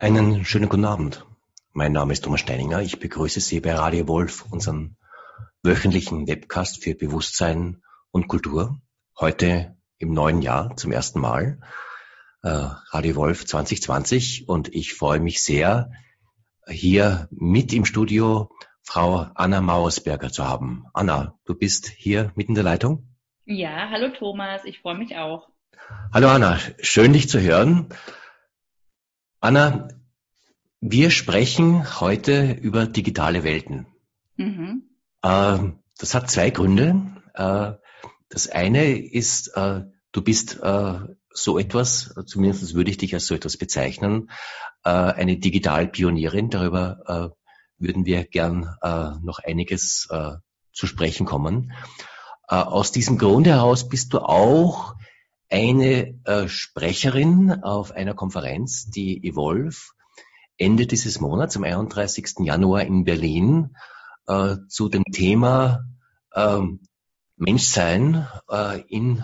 Einen schönen guten Abend. Mein Name ist Thomas Steininger. Ich begrüße Sie bei Radio Wolf, unseren wöchentlichen Webcast für Bewusstsein und Kultur. Heute im neuen Jahr zum ersten Mal. Äh, Radio Wolf 2020 und ich freue mich sehr, hier mit im Studio Frau Anna Mauersberger zu haben. Anna, du bist hier mitten in der Leitung? Ja, hallo Thomas, ich freue mich auch. Hallo Anna, schön dich zu hören. Anna, wir sprechen heute über digitale Welten. Mhm. Äh, das hat zwei Gründe. Äh, das eine ist, äh, du bist äh, so etwas, zumindest würde ich dich als so etwas bezeichnen, äh, eine Digitalpionierin. Darüber äh, würden wir gern noch einiges zu sprechen kommen. aus diesem Grund heraus bist du auch eine äh, Sprecherin auf einer Konferenz, die Evolve, Ende dieses Monats, am 31. Januar in Berlin, äh, zu dem Thema äh, Menschsein äh, in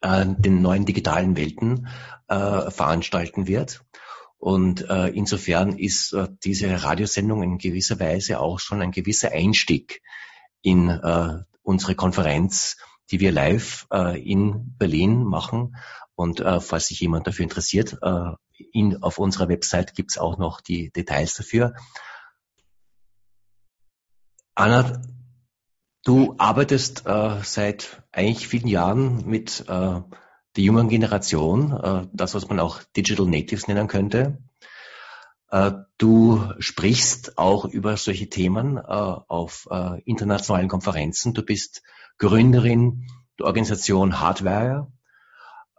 äh, den neuen digitalen Welten äh, veranstalten wird. Und äh, insofern ist äh, diese Radiosendung in gewisser Weise auch schon ein gewisser Einstieg in äh, unsere Konferenz die wir live äh, in Berlin machen. Und äh, falls sich jemand dafür interessiert, äh, in, auf unserer Website gibt's auch noch die Details dafür. Anna, du arbeitest äh, seit eigentlich vielen Jahren mit äh, der jüngeren Generation, äh, das, was man auch Digital Natives nennen könnte. Äh, du sprichst auch über solche Themen äh, auf äh, internationalen Konferenzen. Du bist Gründerin der Organisation Hardware.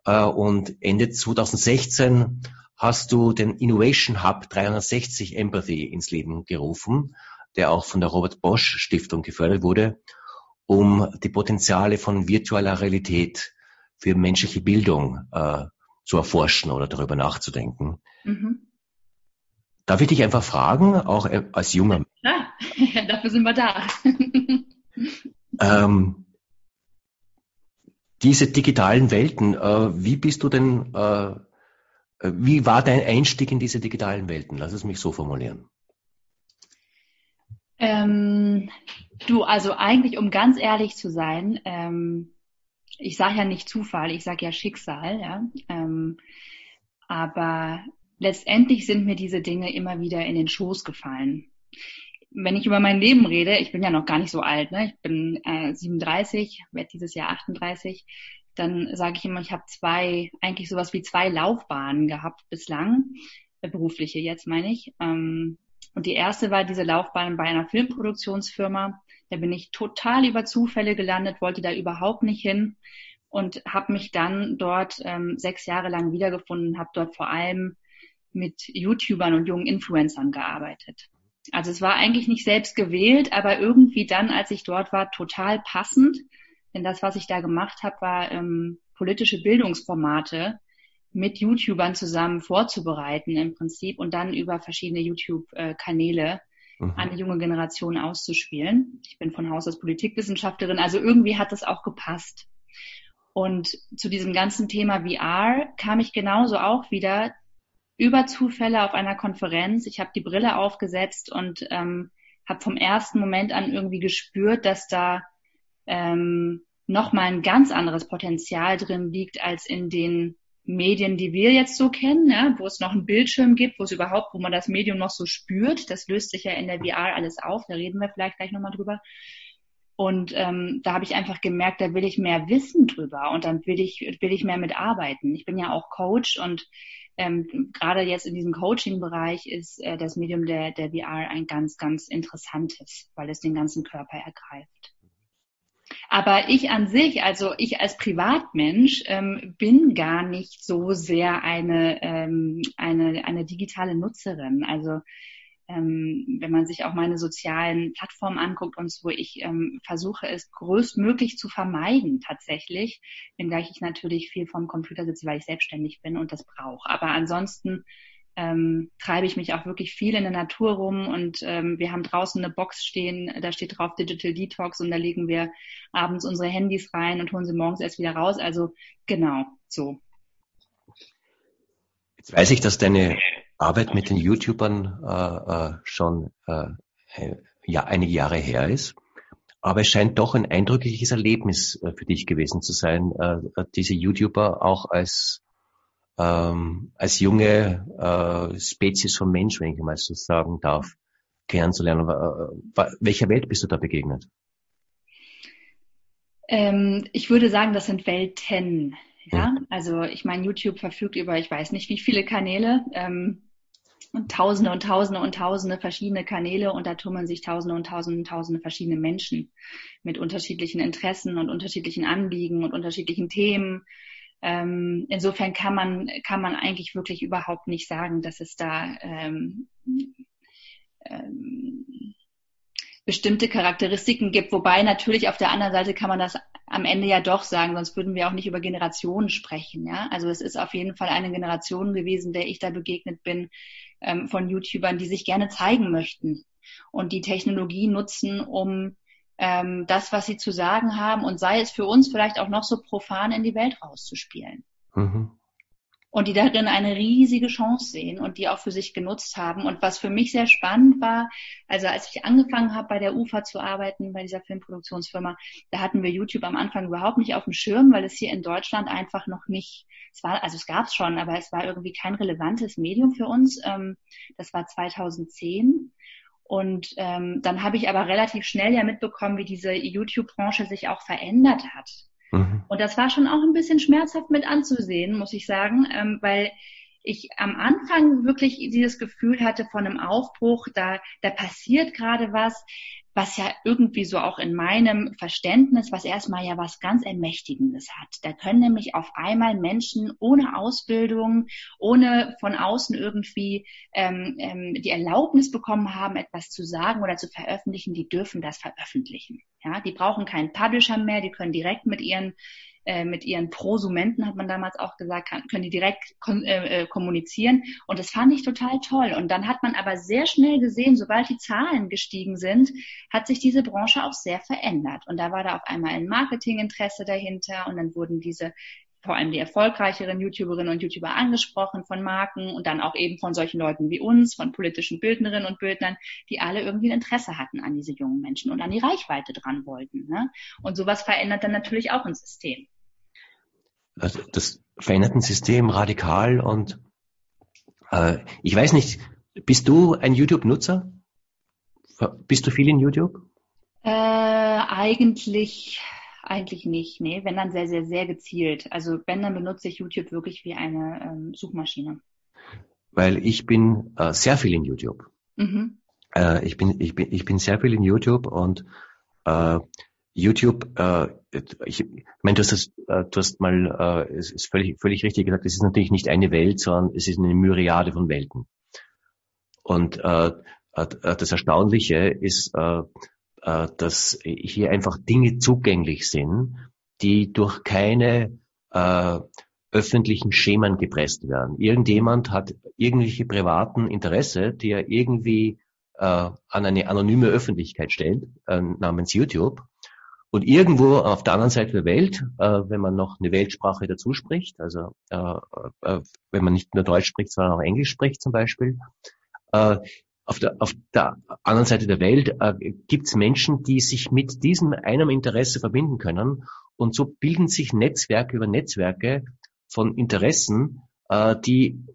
Äh, und Ende 2016 hast du den Innovation Hub 360 Empathy ins Leben gerufen, der auch von der Robert Bosch Stiftung gefördert wurde, um die Potenziale von virtueller Realität für menschliche Bildung äh, zu erforschen oder darüber nachzudenken. Mhm. Darf ich dich einfach fragen, auch äh, als junger Ja, dafür sind wir da. ähm, diese digitalen Welten, äh, wie bist du denn, äh, äh, wie war dein Einstieg in diese digitalen Welten? Lass es mich so formulieren. Ähm, du, also eigentlich, um ganz ehrlich zu sein, ähm, ich sage ja nicht Zufall, ich sage ja Schicksal, ja. Ähm, aber letztendlich sind mir diese Dinge immer wieder in den Schoß gefallen. Wenn ich über mein Leben rede, ich bin ja noch gar nicht so alt, ne? ich bin äh, 37, werde dieses Jahr 38, dann sage ich immer, ich habe zwei, eigentlich sowas wie zwei Laufbahnen gehabt bislang, äh, berufliche jetzt meine ich. Ähm, und die erste war diese Laufbahn bei einer Filmproduktionsfirma. Da bin ich total über Zufälle gelandet, wollte da überhaupt nicht hin und habe mich dann dort ähm, sechs Jahre lang wiedergefunden, habe dort vor allem mit YouTubern und jungen Influencern gearbeitet. Also es war eigentlich nicht selbst gewählt, aber irgendwie dann, als ich dort war, total passend. Denn das, was ich da gemacht habe, war ähm, politische Bildungsformate mit YouTubern zusammen vorzubereiten im Prinzip und dann über verschiedene YouTube-Kanäle mhm. an die junge Generation auszuspielen. Ich bin von Haus aus Politikwissenschaftlerin, also irgendwie hat das auch gepasst. Und zu diesem ganzen Thema VR kam ich genauso auch wieder über Zufälle auf einer Konferenz. Ich habe die Brille aufgesetzt und ähm, habe vom ersten Moment an irgendwie gespürt, dass da ähm, nochmal ein ganz anderes Potenzial drin liegt als in den Medien, die wir jetzt so kennen, ja, wo es noch einen Bildschirm gibt, wo es überhaupt, wo man das Medium noch so spürt. Das löst sich ja in der VR alles auf. Da reden wir vielleicht gleich nochmal drüber. Und ähm, da habe ich einfach gemerkt, da will ich mehr wissen drüber und dann will ich will ich mehr mitarbeiten. Ich bin ja auch Coach und ähm, gerade jetzt in diesem Coaching-Bereich ist äh, das Medium der, der VR ein ganz, ganz interessantes, weil es den ganzen Körper ergreift. Aber ich an sich, also ich als Privatmensch, ähm, bin gar nicht so sehr eine, ähm, eine, eine digitale Nutzerin. Also ähm, wenn man sich auch meine sozialen Plattformen anguckt und so, ich ähm, versuche es größtmöglich zu vermeiden tatsächlich, wenngleich ich natürlich viel vom Computer sitze, weil ich selbstständig bin und das brauche. Aber ansonsten ähm, treibe ich mich auch wirklich viel in der Natur rum und ähm, wir haben draußen eine Box stehen, da steht drauf Digital Detox und da legen wir abends unsere Handys rein und holen sie morgens erst wieder raus. Also genau so. Jetzt weiß ich, dass deine Arbeit mit den YouTubern äh, äh, schon äh, ja, einige Jahre her ist. Aber es scheint doch ein eindrückliches Erlebnis äh, für dich gewesen zu sein, äh, diese YouTuber auch als ähm, als junge äh, Spezies von Mensch, wenn ich mal so sagen darf, kennenzulernen. Welcher Welt bist du da begegnet? Ähm, ich würde sagen, das sind Welten. Ja, also ich meine, YouTube verfügt über, ich weiß nicht, wie viele Kanäle. Ähm, und Tausende und Tausende und Tausende verschiedene Kanäle und da tummeln sich Tausende und Tausende und Tausende verschiedene Menschen mit unterschiedlichen Interessen und unterschiedlichen Anliegen und unterschiedlichen Themen. Ähm, insofern kann man, kann man eigentlich wirklich überhaupt nicht sagen, dass es da ähm, ähm, bestimmte Charakteristiken gibt. Wobei natürlich auf der anderen Seite kann man das am Ende ja doch sagen, sonst würden wir auch nicht über Generationen sprechen. Ja? Also es ist auf jeden Fall eine Generation gewesen, der ich da begegnet bin, ähm, von YouTubern, die sich gerne zeigen möchten und die Technologie nutzen, um ähm, das, was sie zu sagen haben und sei es für uns vielleicht auch noch so profan in die Welt rauszuspielen. Mhm und die darin eine riesige Chance sehen und die auch für sich genutzt haben. Und was für mich sehr spannend war, also als ich angefangen habe, bei der UFA zu arbeiten, bei dieser Filmproduktionsfirma, da hatten wir YouTube am Anfang überhaupt nicht auf dem Schirm, weil es hier in Deutschland einfach noch nicht, es war, also es gab es schon, aber es war irgendwie kein relevantes Medium für uns. Ähm, das war 2010. Und ähm, dann habe ich aber relativ schnell ja mitbekommen, wie diese YouTube-Branche sich auch verändert hat. Mhm. Und das war schon auch ein bisschen schmerzhaft mit anzusehen, muss ich sagen, ähm, weil ich am Anfang wirklich dieses Gefühl hatte von einem Aufbruch, da, da passiert gerade was, was ja irgendwie so auch in meinem Verständnis, was erstmal ja was ganz Ermächtigendes hat. Da können nämlich auf einmal Menschen ohne Ausbildung, ohne von außen irgendwie ähm, ähm, die Erlaubnis bekommen haben, etwas zu sagen oder zu veröffentlichen, die dürfen das veröffentlichen. Ja, die brauchen keinen Publisher mehr, die können direkt mit ihren äh, mit ihren Prosumenten, hat man damals auch gesagt, kann, können die direkt äh, äh, kommunizieren. Und das fand ich total toll. Und dann hat man aber sehr schnell gesehen, sobald die Zahlen gestiegen sind, hat sich diese Branche auch sehr verändert. Und da war da auf einmal ein Marketinginteresse dahinter und dann wurden diese vor allem die erfolgreicheren YouTuberinnen und YouTuber angesprochen von Marken und dann auch eben von solchen Leuten wie uns, von politischen Bildnerinnen und Bildnern, die alle irgendwie ein Interesse hatten an diese jungen Menschen und an die Reichweite dran wollten. Ne? Und sowas verändert dann natürlich auch ein System. Also das verändert ein System radikal und äh, ich weiß nicht, bist du ein YouTube-Nutzer? Bist du viel in YouTube? Äh, eigentlich eigentlich nicht, nee. Wenn dann sehr, sehr, sehr gezielt. Also wenn, dann benutze ich YouTube wirklich wie eine ähm, Suchmaschine. Weil ich bin äh, sehr viel in YouTube. Mhm. Äh, ich, bin, ich, bin, ich bin sehr viel in YouTube und äh, YouTube, äh, ich meine, du hast, das, äh, du hast mal, äh, es ist völlig, völlig richtig gesagt, es ist natürlich nicht eine Welt, sondern es ist eine Myriade von Welten. Und äh, äh das Erstaunliche ist, äh, äh, dass hier einfach Dinge zugänglich sind, die durch keine äh, öffentlichen Schemen gepresst werden. Irgendjemand hat irgendwelche privaten Interesse, die er irgendwie äh, an eine anonyme Öffentlichkeit stellt, äh, namens YouTube. Und irgendwo auf der anderen Seite der Welt, äh, wenn man noch eine Weltsprache dazu spricht, also äh, äh, wenn man nicht nur Deutsch spricht, sondern auch Englisch spricht zum Beispiel, äh, auf der, auf der anderen Seite der Welt äh, gibt es Menschen, die sich mit diesem einem Interesse verbinden können. Und so bilden sich Netzwerke über Netzwerke von Interessen, äh, die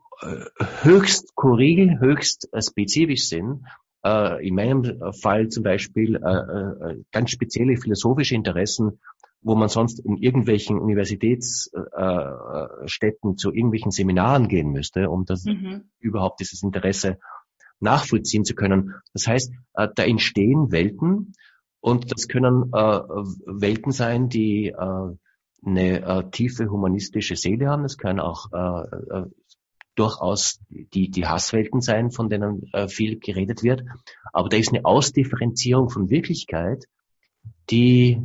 höchst skurril, höchst spezifisch sind. Äh, in meinem Fall zum Beispiel äh, äh, ganz spezielle philosophische Interessen, wo man sonst in irgendwelchen Universitätsstädten zu irgendwelchen Seminaren gehen müsste, um das mhm. überhaupt dieses Interesse nachvollziehen zu können. Das heißt, äh, da entstehen Welten und das können äh, Welten sein, die äh, eine tiefe humanistische Seele haben. Das können auch durchaus die, die Hasswelten sein, von denen viel geredet wird. Aber da ist eine Ausdifferenzierung von Wirklichkeit, die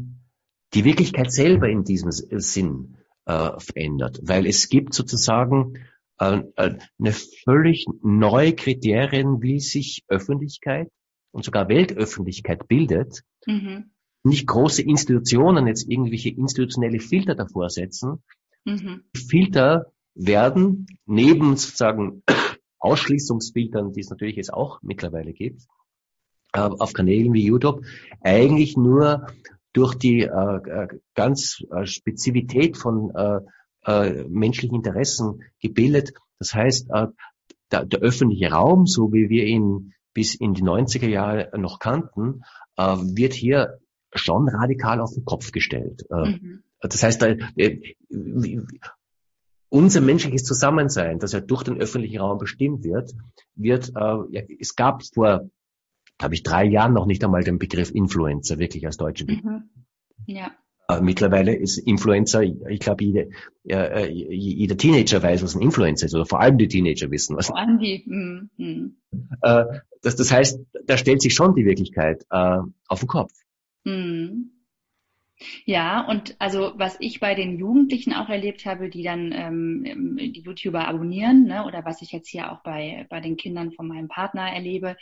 die Wirklichkeit selber in diesem Sinn äh, verändert. Weil es gibt sozusagen äh, äh, eine völlig neue Kriterien, wie sich Öffentlichkeit und sogar Weltöffentlichkeit bildet. Mhm. Nicht große Institutionen jetzt irgendwelche institutionelle Filter davor setzen. Mhm. Filter werden neben sozusagen Ausschließungsfiltern, die es natürlich jetzt auch mittlerweile gibt, äh, auf Kanälen wie YouTube, eigentlich nur durch die äh, äh ganz Spezifität von äh, äh, menschlichen Interessen gebildet. Das heißt, der, der öffentliche Raum, so wie wir ihn bis in die 90er Jahre noch kannten, wird hier schon radikal auf den Kopf gestellt. Mhm. Das heißt, unser menschliches Zusammensein, das ja durch den öffentlichen Raum bestimmt wird, wird, äh, ja, es gab vor, glaube ich, drei Jahren noch nicht einmal den Begriff Influencer wirklich als deutschen Begriff. Mhm. Ja. Äh, mittlerweile ist Influencer, ich glaube, jede, äh, jeder Teenager weiß, was ein Influencer ist, oder vor allem die Teenager wissen was. Vor allem die. Mm, mm. Äh, das, das heißt, da stellt sich schon die Wirklichkeit äh, auf den Kopf. Mm. Ja, und also was ich bei den Jugendlichen auch erlebt habe, die dann ähm, die YouTuber abonnieren, ne, oder was ich jetzt hier auch bei, bei den Kindern von meinem Partner erlebe,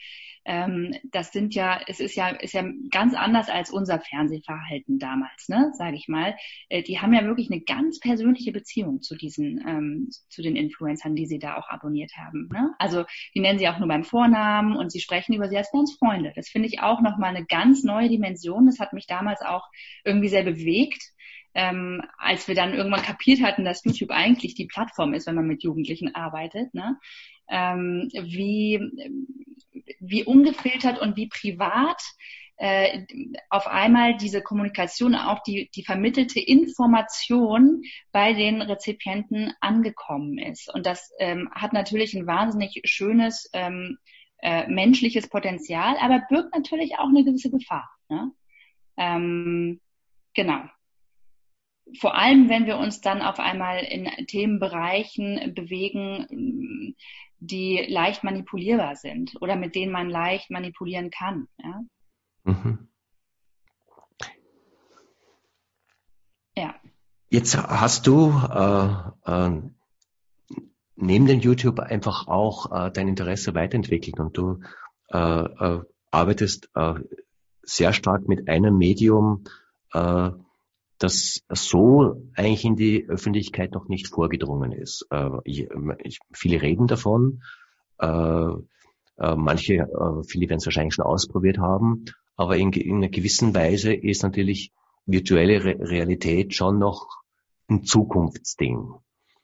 ähm, das sind ja, es ist ja, ist ja ganz anders als unser Fernsehverhalten damals, ne, sage ich mal. Äh, die haben ja wirklich eine ganz persönliche Beziehung zu diesen, ähm, zu den Influencern, die sie da auch abonniert haben. Ne? Also die nennen sie auch nur beim Vornamen und sie sprechen über sie als ganz Freunde. Das finde ich auch nochmal eine ganz neue Dimension. Das hat mich damals auch irgendwie sehr bewegt. Ähm, als wir dann irgendwann kapiert hatten, dass YouTube eigentlich die Plattform ist, wenn man mit Jugendlichen arbeitet, ne? Ähm, wie, wie ungefiltert und wie privat äh, auf einmal diese Kommunikation, auch die, die vermittelte Information bei den Rezipienten angekommen ist. Und das ähm, hat natürlich ein wahnsinnig schönes ähm, äh, menschliches Potenzial, aber birgt natürlich auch eine gewisse Gefahr. Ne? Ähm, genau. Vor allem, wenn wir uns dann auf einmal in Themenbereichen bewegen, die leicht manipulierbar sind oder mit denen man leicht manipulieren kann. Ja. Mhm. ja. Jetzt hast du äh, äh, neben dem YouTube einfach auch äh, dein Interesse weiterentwickelt und du äh, äh, arbeitest äh, sehr stark mit einem Medium, das so eigentlich in die Öffentlichkeit noch nicht vorgedrungen ist. Äh, ich, ich, viele reden davon, äh, äh, manche, viele werden es wahrscheinlich schon ausprobiert haben, aber in, in, einer gewissen Weise ist natürlich virtuelle Re Realität schon noch ein Zukunftsding.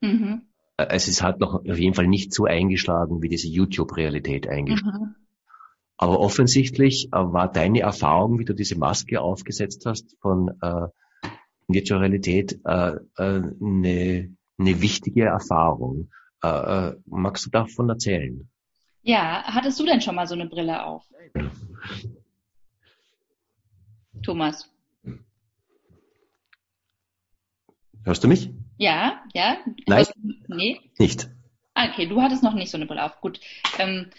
Mhm. Äh, es ist halt noch auf jeden Fall nicht so eingeschlagen, wie diese YouTube-Realität eingeschlagen. Mhm. Aber offensichtlich war deine Erfahrung, wie du diese Maske aufgesetzt hast von äh, Virtual Realität äh, äh, eine, eine wichtige Erfahrung. Äh, äh, magst du davon erzählen? Ja, hattest du denn schon mal so eine Brille auf? Thomas. Hörst du mich? Ja, ja. Nein. nee. Nicht. Ah, okay, du hattest noch nicht so eine Brille auf. Gut. Ähm,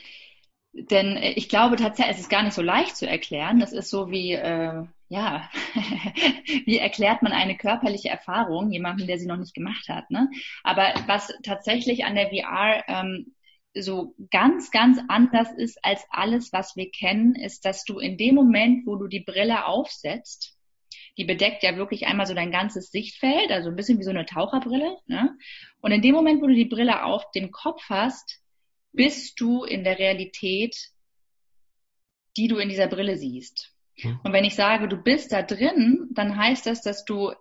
denn ich glaube tatsächlich, es ist gar nicht so leicht zu erklären. Das ist so wie, äh, ja, wie erklärt man eine körperliche Erfahrung jemandem, der sie noch nicht gemacht hat. Ne? Aber was tatsächlich an der VR ähm, so ganz, ganz anders ist als alles, was wir kennen, ist, dass du in dem Moment, wo du die Brille aufsetzt, die bedeckt ja wirklich einmal so dein ganzes Sichtfeld, also ein bisschen wie so eine Taucherbrille. Ne? Und in dem Moment, wo du die Brille auf dem Kopf hast, bist du in der Realität, die du in dieser Brille siehst. Mhm. Und wenn ich sage, du bist da drin, dann heißt das, dass du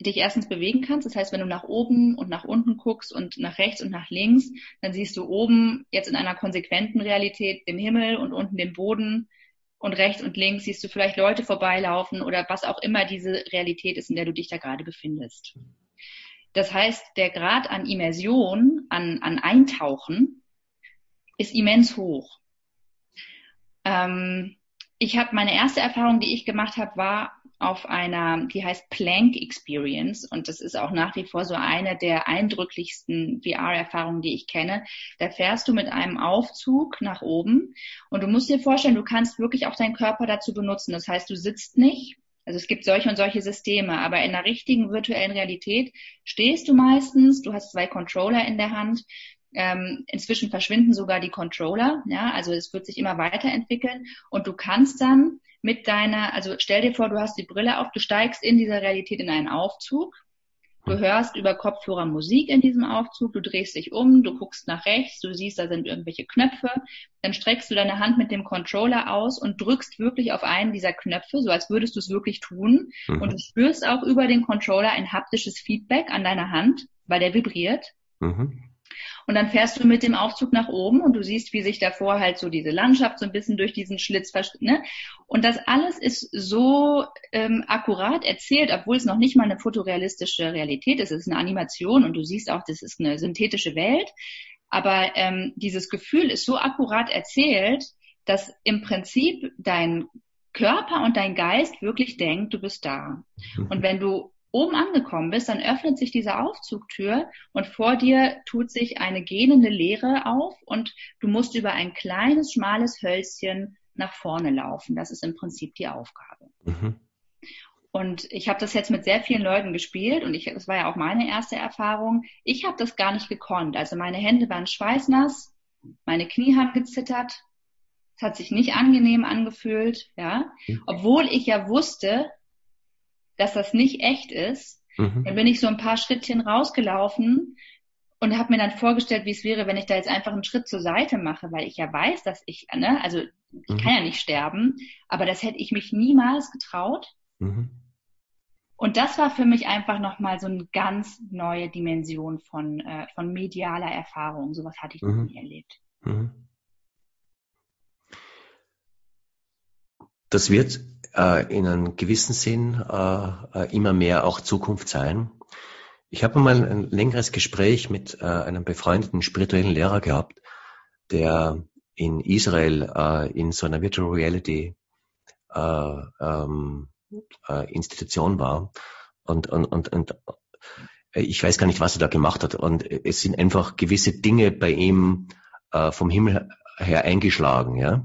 dich erstens bewegen kannst. Das heißt, wenn du nach oben und nach unten guckst und nach rechts und nach links, dann siehst du oben jetzt in einer konsequenten Realität den Himmel und unten den Boden und rechts und links siehst du vielleicht Leute vorbeilaufen oder was auch immer diese Realität ist, in der du dich da gerade befindest. Das heißt, der Grad an Immersion, an, an Eintauchen ist immens hoch. Ähm, ich habe meine erste Erfahrung, die ich gemacht habe, war auf einer, die heißt Plank Experience und das ist auch nach wie vor so eine der eindrücklichsten VR-Erfahrungen, die ich kenne. Da fährst du mit einem Aufzug nach oben und du musst dir vorstellen, du kannst wirklich auch deinen Körper dazu benutzen. Das heißt, du sitzt nicht. Also es gibt solche und solche Systeme, aber in der richtigen virtuellen Realität stehst du meistens, du hast zwei Controller in der Hand, ähm, inzwischen verschwinden sogar die Controller, ja, also es wird sich immer weiterentwickeln und du kannst dann mit deiner, also stell dir vor, du hast die Brille auf, du steigst in dieser Realität in einen Aufzug Du hörst über Kopfhörer Musik in diesem Aufzug, du drehst dich um, du guckst nach rechts, du siehst, da sind irgendwelche Knöpfe, dann streckst du deine Hand mit dem Controller aus und drückst wirklich auf einen dieser Knöpfe, so als würdest du es wirklich tun. Mhm. Und du spürst auch über den Controller ein haptisches Feedback an deiner Hand, weil der vibriert. Mhm. Und dann fährst du mit dem Aufzug nach oben und du siehst, wie sich davor halt so diese Landschaft so ein bisschen durch diesen Schlitz versteht. Ne? Und das alles ist so ähm, akkurat erzählt, obwohl es noch nicht mal eine fotorealistische Realität ist. Es ist eine Animation und du siehst auch, das ist eine synthetische Welt. Aber ähm, dieses Gefühl ist so akkurat erzählt, dass im Prinzip dein Körper und dein Geist wirklich denkt, du bist da. Mhm. Und wenn du oben angekommen bist, dann öffnet sich diese Aufzugtür und vor dir tut sich eine gähnende Leere auf und du musst über ein kleines, schmales Hölzchen nach vorne laufen. Das ist im Prinzip die Aufgabe. Mhm. Und ich habe das jetzt mit sehr vielen Leuten gespielt und ich, das war ja auch meine erste Erfahrung. Ich habe das gar nicht gekonnt. Also meine Hände waren schweißnass, meine Knie haben gezittert. Es hat sich nicht angenehm angefühlt, ja. Mhm. Obwohl ich ja wusste, dass das nicht echt ist. Mhm. Dann bin ich so ein paar Schrittchen rausgelaufen und habe mir dann vorgestellt, wie es wäre, wenn ich da jetzt einfach einen Schritt zur Seite mache, weil ich ja weiß, dass ich, ne, also ich mhm. kann ja nicht sterben, aber das hätte ich mich niemals getraut. Mhm. Und das war für mich einfach nochmal so eine ganz neue Dimension von, äh, von medialer Erfahrung. Sowas hatte ich noch mhm. nie erlebt. Das wird äh, in einem gewissen Sinn äh, äh, immer mehr auch Zukunft sein. Ich habe mal ein längeres Gespräch mit äh, einem befreundeten spirituellen Lehrer gehabt, der in Israel äh, in so einer Virtual Reality äh, ähm, äh, Institution war und, und, und, und ich weiß gar nicht, was er da gemacht hat. Und es sind einfach gewisse Dinge bei ihm äh, vom Himmel her eingeschlagen, ja.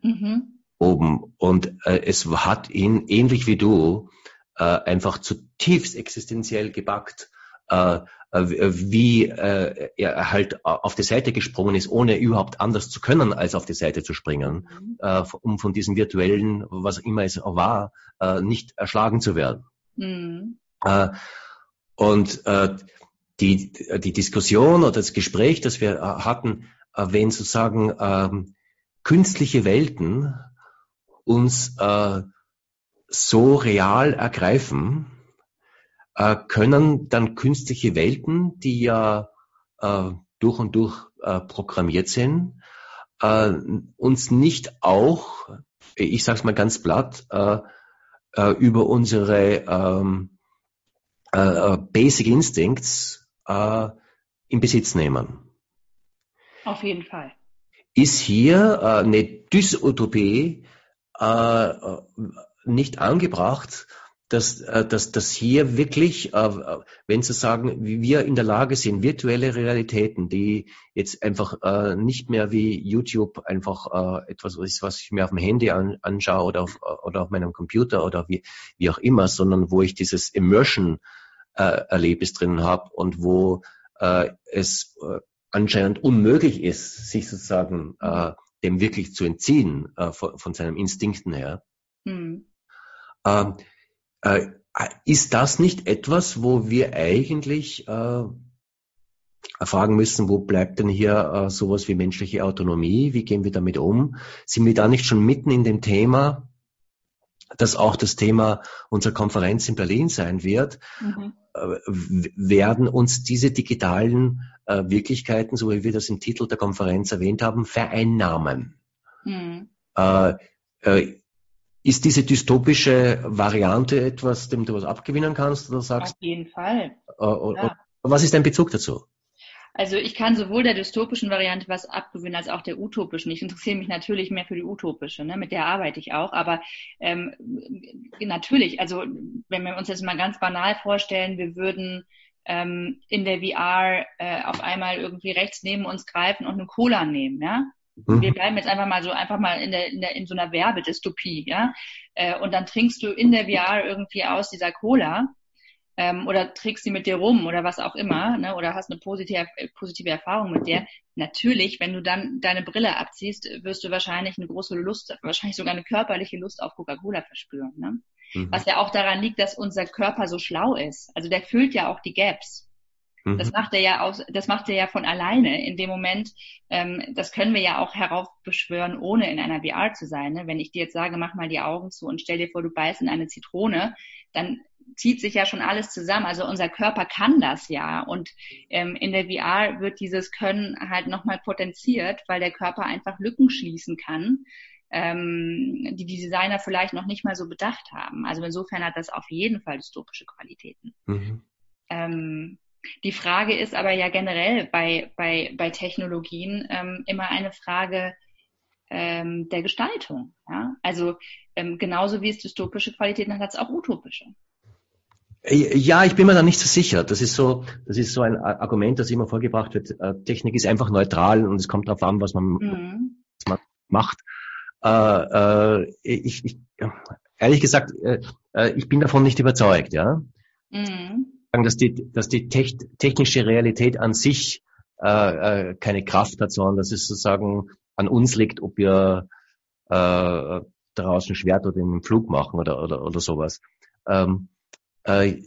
Mhm oben. Und äh, es hat ihn, ähnlich wie du, äh, einfach zutiefst existenziell gebackt, äh, äh, wie äh, er halt auf die Seite gesprungen ist, ohne überhaupt anders zu können, als auf die Seite zu springen, mhm. äh, um von diesem virtuellen, was immer es war, äh, nicht erschlagen zu werden. Mhm. Äh, und äh, die, die Diskussion oder das Gespräch, das wir äh, hatten, äh, wenn sozusagen äh, künstliche Welten uns äh, so real ergreifen, äh, können dann künstliche Welten, die ja äh, durch und durch äh, programmiert sind, äh, uns nicht auch, ich sage es mal ganz platt, äh, äh, über unsere ähm, äh, Basic Instincts äh, in Besitz nehmen. Auf jeden Fall. Ist hier äh, eine Dysutopie äh, nicht angebracht, dass, äh, dass, dass hier wirklich, äh, wenn Sie sagen, wie wir in der Lage sind, virtuelle Realitäten, die jetzt einfach äh, nicht mehr wie YouTube einfach etwas ist, was ich mir auf dem Handy an, anschaue oder auf, oder auf meinem Computer oder wie, wie auch immer, sondern wo ich dieses Immersion-Erlebnis drin habe und wo es anscheinend unmöglich ist, sich sozusagen dem wirklich zu entziehen äh, von, von seinen Instinkten her. Mhm. Ähm, äh, ist das nicht etwas, wo wir eigentlich äh, fragen müssen, wo bleibt denn hier äh, sowas wie menschliche Autonomie? Wie gehen wir damit um? Sind wir da nicht schon mitten in dem Thema, das auch das Thema unserer Konferenz in Berlin sein wird? Mhm. Äh, werden uns diese digitalen äh, Wirklichkeiten, so wie wir das im Titel der Konferenz erwähnt haben, vereinnahmen. Mhm. Äh, ist diese dystopische Variante etwas, dem du was abgewinnen kannst oder sagst? Auf jeden Fall. Ja. Was ist dein Bezug dazu? Also ich kann sowohl der dystopischen Variante was abgewinnen als auch der utopischen. Ich interessiere mich natürlich mehr für die utopische, ne? mit der arbeite ich auch. Aber ähm, natürlich, also wenn wir uns jetzt mal ganz banal vorstellen, wir würden ähm, in der VR äh, auf einmal irgendwie rechts neben uns greifen und eine Cola nehmen, ja. Mhm. Wir bleiben jetzt einfach mal so einfach mal in der, in, der, in so einer Werbedystopie, ja. Äh, und dann trinkst du in der VR irgendwie aus dieser Cola ähm, oder trägst sie mit dir rum oder was auch immer, ne, oder hast eine positive, positive Erfahrung mit der. Natürlich, wenn du dann deine Brille abziehst, wirst du wahrscheinlich eine große Lust, wahrscheinlich sogar eine körperliche Lust auf Coca-Cola verspüren. Ne? Mhm. Was ja auch daran liegt, dass unser Körper so schlau ist. Also der füllt ja auch die Gaps. Das mhm. macht er ja aus, das macht er ja von alleine. In dem Moment, ähm, das können wir ja auch heraufbeschwören, ohne in einer VR zu sein. Ne? Wenn ich dir jetzt sage, mach mal die Augen zu und stell dir vor, du beißt in eine Zitrone, dann zieht sich ja schon alles zusammen. Also unser Körper kann das ja. Und ähm, in der VR wird dieses Können halt nochmal potenziert, weil der Körper einfach Lücken schließen kann, ähm, die die Designer vielleicht noch nicht mal so bedacht haben. Also insofern hat das auf jeden Fall dystopische Qualitäten. Mhm. Ähm, die Frage ist aber ja generell bei, bei, bei Technologien ähm, immer eine Frage ähm, der Gestaltung. Ja? Also ähm, genauso wie es dystopische Qualitäten hat, hat es auch utopische. Ja, ich bin mir da nicht so sicher. Das ist so, das ist so ein Argument, das immer vorgebracht wird. Äh, Technik ist einfach neutral und es kommt darauf an, was man, mhm. was man macht. Äh, äh, ich, ich, ehrlich gesagt, äh, äh, ich bin davon nicht überzeugt, ja. Mhm dass die, dass die technische Realität an sich keine Kraft hat, sondern dass es sozusagen an uns liegt, ob wir äh, daraus ein Schwert oder einen Flug machen oder, oder, oder sowas. Ähm, äh,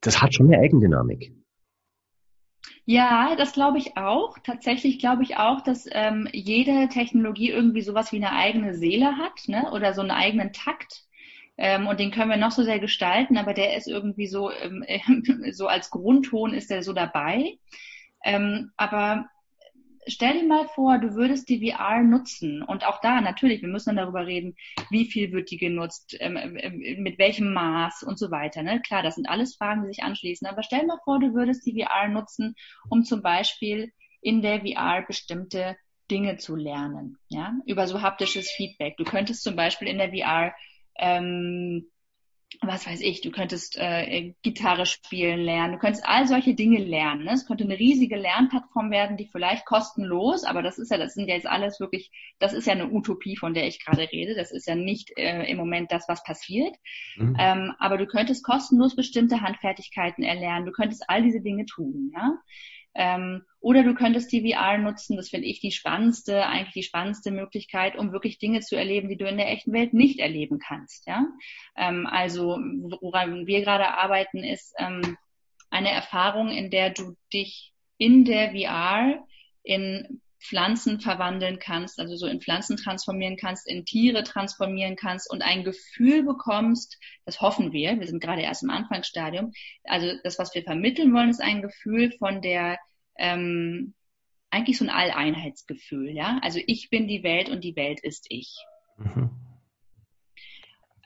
das hat schon eine Eigendynamik. Ja, das glaube ich auch. Tatsächlich glaube ich auch, dass ähm, jede Technologie irgendwie sowas wie eine eigene Seele hat, ne? Oder so einen eigenen Takt. Ähm, und den können wir noch so sehr gestalten, aber der ist irgendwie so, ähm, so als Grundton ist der so dabei. Ähm, aber stell dir mal vor, du würdest die VR nutzen und auch da natürlich, wir müssen dann darüber reden, wie viel wird die genutzt, ähm, ähm, mit welchem Maß und so weiter. Ne? Klar, das sind alles Fragen, die sich anschließen. Aber stell dir mal vor, du würdest die VR nutzen, um zum Beispiel in der VR bestimmte Dinge zu lernen, ja, über so haptisches Feedback. Du könntest zum Beispiel in der VR ähm, was weiß ich, du könntest äh, Gitarre spielen lernen, du könntest all solche Dinge lernen. Ne? Es könnte eine riesige Lernplattform werden, die vielleicht kostenlos, aber das ist ja, das sind ja jetzt alles wirklich, das ist ja eine Utopie, von der ich gerade rede. Das ist ja nicht äh, im Moment das, was passiert. Mhm. Ähm, aber du könntest kostenlos bestimmte Handfertigkeiten erlernen, du könntest all diese Dinge tun, ja. Ähm, oder du könntest die VR nutzen, das finde ich die spannendste, eigentlich die spannendste Möglichkeit, um wirklich Dinge zu erleben, die du in der echten Welt nicht erleben kannst. Ja? Ähm, also woran wir gerade arbeiten, ist ähm, eine Erfahrung, in der du dich in der VR in Pflanzen verwandeln kannst, also so in Pflanzen transformieren kannst, in Tiere transformieren kannst und ein Gefühl bekommst, das hoffen wir, wir sind gerade erst im Anfangsstadium, also das, was wir vermitteln wollen, ist ein Gefühl von der, ähm, eigentlich so ein Alleinheitsgefühl, ja, also ich bin die Welt und die Welt ist ich. Mhm.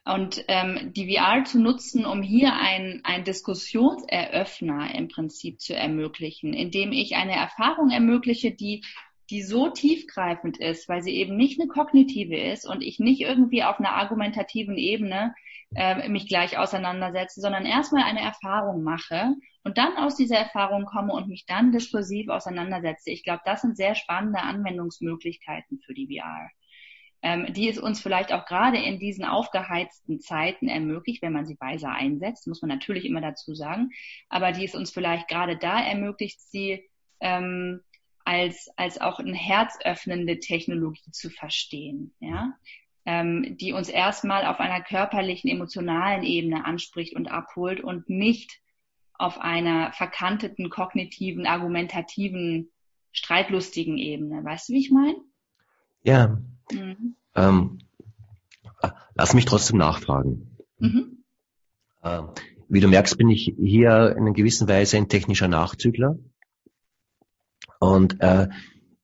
Und ähm, die VR zu nutzen, um hier ein, ein Diskussionseröffner im Prinzip zu ermöglichen, indem ich eine Erfahrung ermögliche, die die so tiefgreifend ist, weil sie eben nicht eine kognitive ist und ich nicht irgendwie auf einer argumentativen Ebene äh, mich gleich auseinandersetze, sondern erstmal eine Erfahrung mache und dann aus dieser Erfahrung komme und mich dann diskursiv auseinandersetze. Ich glaube, das sind sehr spannende Anwendungsmöglichkeiten für die VR. Ähm, die es uns vielleicht auch gerade in diesen aufgeheizten Zeiten ermöglicht, wenn man sie weise einsetzt, muss man natürlich immer dazu sagen, aber die es uns vielleicht gerade da ermöglicht, sie ähm, als, als auch eine herzöffnende Technologie zu verstehen, ja, ähm, die uns erstmal auf einer körperlichen, emotionalen Ebene anspricht und abholt und nicht auf einer verkanteten, kognitiven, argumentativen, streitlustigen Ebene. Weißt du, wie ich meine? Ja. Mhm. Ähm, lass mich trotzdem nachfragen. Mhm. Äh, wie du merkst, bin ich hier in einer gewissen Weise ein technischer Nachzügler. Und äh,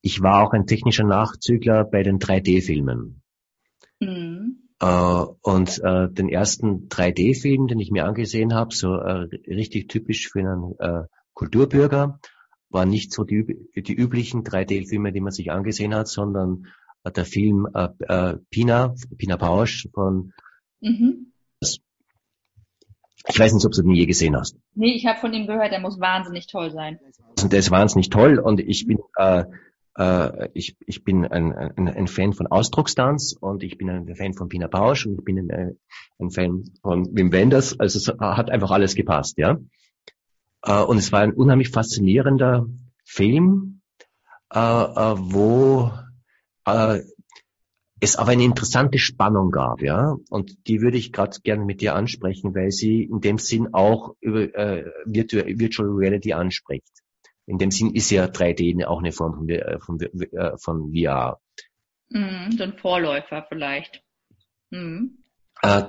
ich war auch ein technischer Nachzügler bei den 3D-Filmen. Mhm. Äh, und äh, den ersten 3D-Film, den ich mir angesehen habe, so äh, richtig typisch für einen äh, Kulturbürger, war nicht so die, die üblichen 3D-Filme, die man sich angesehen hat, sondern äh, der Film äh, äh, Pina, Pina Pausch von mhm. Ich weiß nicht, ob du den je gesehen hast. Nee, ich habe von ihm gehört, er muss wahnsinnig toll sein. Und der ist wahnsinnig toll und ich bin, äh, äh, ich, ich bin ein, ein, ein Fan von Ausdruckstanz und ich bin ein Fan von Pina Bausch und ich bin ein, ein Fan von Wim Wenders. Also es hat einfach alles gepasst, ja. Äh, und es war ein unheimlich faszinierender Film, äh, äh wo äh, es aber eine interessante Spannung gab, ja, und die würde ich gerade gerne mit dir ansprechen, weil sie in dem Sinn auch über äh, Virtual Reality anspricht. In dem Sinn ist ja 3D auch eine Form von, äh, von, äh, von VR. Mm, so ein Vorläufer vielleicht. Mm. Äh,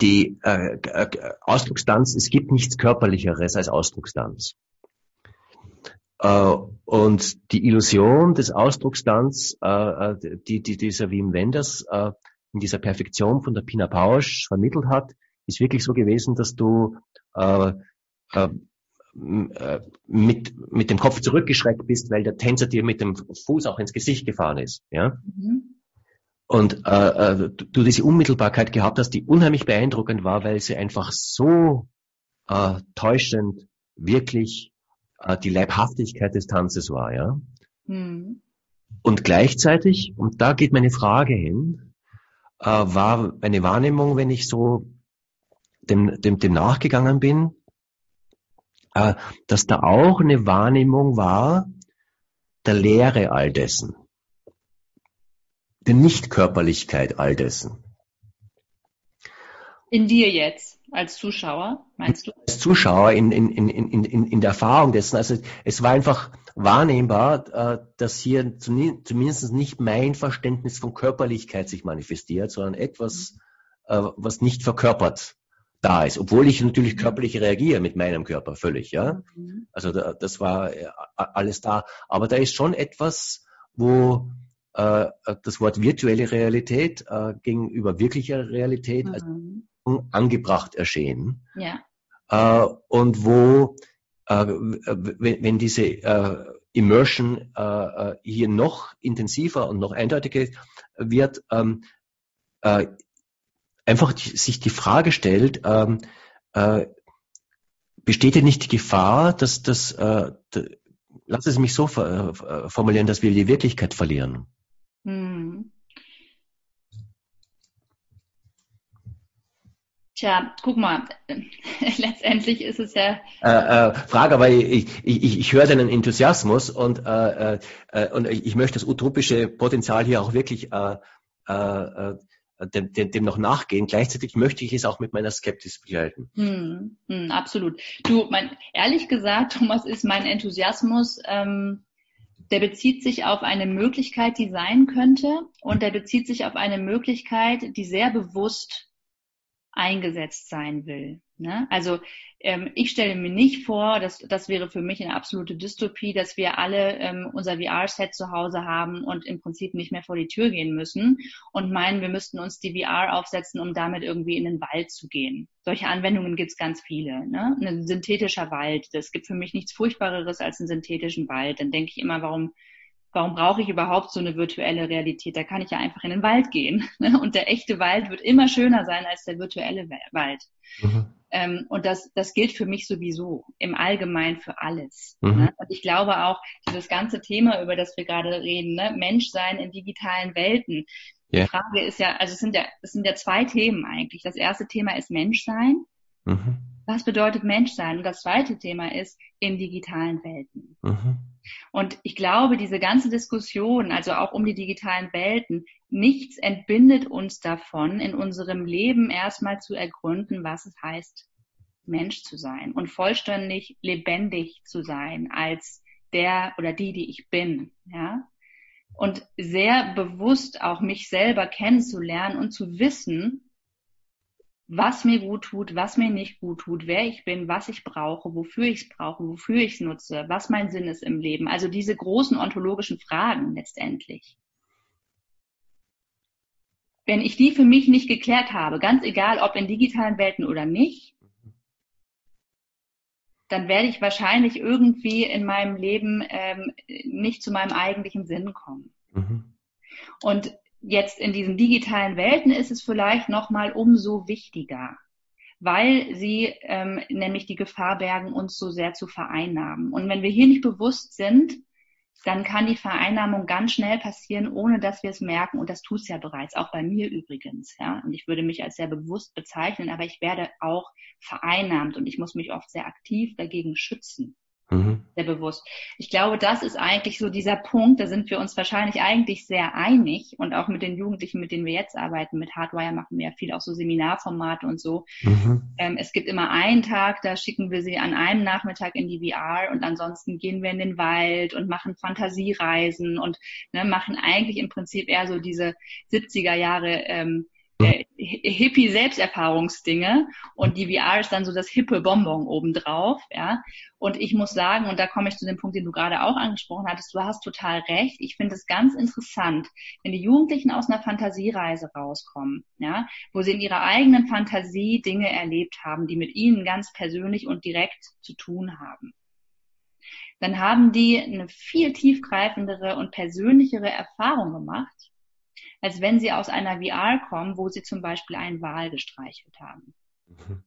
die äh, Ausdruckstanz, es gibt nichts Körperlicheres als Ausdruckstanz. Äh, und die Illusion des Ausdruckstanz, äh, äh, die, die dieser Wim Wenders in dieser Perfektion von der Pina Pausch vermittelt hat, ist wirklich so gewesen, dass du mit, mit dem Kopf zurückgeschreckt bist, weil der Tänzer dir mit dem Fuß auch ins Gesicht gefahren ist. Ja? Mhm. Und äh, du diese Unmittelbarkeit gehabt hast, die unheimlich beeindruckend war, weil sie einfach so äh, täuschend wirklich äh, die Leibhaftigkeit des Tanzes war. Ja? Mhm. Und gleichzeitig, und da geht meine Frage hin, äh, war eine Wahrnehmung, wenn ich so dem, dem, dem nachgegangen bin, äh, dass da auch eine Wahrnehmung war der Lehre all dessen, der Nichtkörperlichkeit all dessen. In dir jetzt, als Zuschauer, meinst du? Als Zuschauer in, in, in, in, in, in der Erfahrung dessen. Also es war einfach wahrnehmbar, äh, dass hier zumindest nicht mein Verständnis von Körperlichkeit sich manifestiert, sondern etwas, äh, was nicht verkörpert da ist, obwohl ich natürlich körperlich reagiere mit meinem Körper völlig, ja. Mhm. Also da, das war äh, alles da. Aber da ist schon etwas, wo das Wort virtuelle Realität gegenüber wirklicher Realität mhm. als angebracht erschien. Ja. Äh, und wo, äh, wenn, wenn diese äh, Immersion äh, äh, hier noch intensiver und noch eindeutiger wird, ähm, äh, einfach sich die Frage stellt, ähm, äh, besteht denn nicht die Gefahr, dass das, lass es mich so formulieren, dass wir die Wirklichkeit verlieren? Hm. Tja, guck mal, letztendlich ist es ja. Äh, äh, Frage, aber ich, ich, ich höre deinen Enthusiasmus und, äh, äh, und ich möchte das utopische Potenzial hier auch wirklich äh, äh, dem, dem, dem noch nachgehen. Gleichzeitig möchte ich es auch mit meiner Skepsis begleiten. Hm, hm, absolut. Du, mein, ehrlich gesagt, Thomas, ist mein Enthusiasmus, ähm, der bezieht sich auf eine Möglichkeit, die sein könnte, und der bezieht sich auf eine Möglichkeit, die sehr bewusst eingesetzt sein will. Ne? Also ähm, ich stelle mir nicht vor, dass das wäre für mich eine absolute Dystopie, dass wir alle ähm, unser VR-Set zu Hause haben und im Prinzip nicht mehr vor die Tür gehen müssen und meinen, wir müssten uns die VR aufsetzen, um damit irgendwie in den Wald zu gehen. Solche Anwendungen gibt es ganz viele. Ne? Ein synthetischer Wald, das gibt für mich nichts Furchtbareres als einen synthetischen Wald. Dann denke ich immer, warum warum brauche ich überhaupt so eine virtuelle Realität? Da kann ich ja einfach in den Wald gehen. Ne? Und der echte Wald wird immer schöner sein als der virtuelle Wald. Mhm. Ähm, und das, das gilt für mich sowieso im Allgemeinen für alles. Mhm. Ne? Und ich glaube auch, dieses ganze Thema, über das wir gerade reden, ne? Menschsein in digitalen Welten. Yeah. Die Frage ist ja, also es sind ja, es sind ja zwei Themen eigentlich. Das erste Thema ist Menschsein. Mhm. Was bedeutet Menschsein? Und das zweite Thema ist in digitalen Welten. Mhm. Und ich glaube, diese ganze Diskussion, also auch um die digitalen Welten, nichts entbindet uns davon, in unserem Leben erstmal zu ergründen, was es heißt, Mensch zu sein und vollständig lebendig zu sein als der oder die, die ich bin, ja. Und sehr bewusst auch mich selber kennenzulernen und zu wissen, was mir gut tut, was mir nicht gut tut, wer ich bin, was ich brauche, wofür ich es brauche, wofür ich es nutze, was mein Sinn ist im Leben. Also diese großen ontologischen Fragen letztendlich. Wenn ich die für mich nicht geklärt habe, ganz egal ob in digitalen Welten oder nicht, dann werde ich wahrscheinlich irgendwie in meinem Leben ähm, nicht zu meinem eigentlichen Sinn kommen. Mhm. Und jetzt in diesen digitalen Welten ist es vielleicht nochmal umso wichtiger, weil sie ähm, nämlich die Gefahr bergen, uns so sehr zu vereinnahmen. Und wenn wir hier nicht bewusst sind, dann kann die Vereinnahmung ganz schnell passieren, ohne dass wir es merken. Und das tut es ja bereits, auch bei mir übrigens. Ja? Und ich würde mich als sehr bewusst bezeichnen, aber ich werde auch vereinnahmt und ich muss mich oft sehr aktiv dagegen schützen. Mhm. Sehr bewusst. Ich glaube, das ist eigentlich so dieser Punkt, da sind wir uns wahrscheinlich eigentlich sehr einig und auch mit den Jugendlichen, mit denen wir jetzt arbeiten, mit Hardwire machen wir ja viel auch so Seminarformate und so. Mhm. Ähm, es gibt immer einen Tag, da schicken wir sie an einem Nachmittag in die VR und ansonsten gehen wir in den Wald und machen Fantasiereisen und ne, machen eigentlich im Prinzip eher so diese 70er Jahre ähm, äh, Hippie-Selbsterfahrungsdinge und die VR ist dann so das hippe Bonbon obendrauf, ja. Und ich muss sagen, und da komme ich zu dem Punkt, den du gerade auch angesprochen hattest, du hast total recht. Ich finde es ganz interessant, wenn die Jugendlichen aus einer Fantasiereise rauskommen, ja, wo sie in ihrer eigenen Fantasie Dinge erlebt haben, die mit ihnen ganz persönlich und direkt zu tun haben dann haben die eine viel tiefgreifendere und persönlichere Erfahrung gemacht, als wenn sie aus einer VR kommen, wo sie zum Beispiel einen Wal gestreichelt haben. Mhm.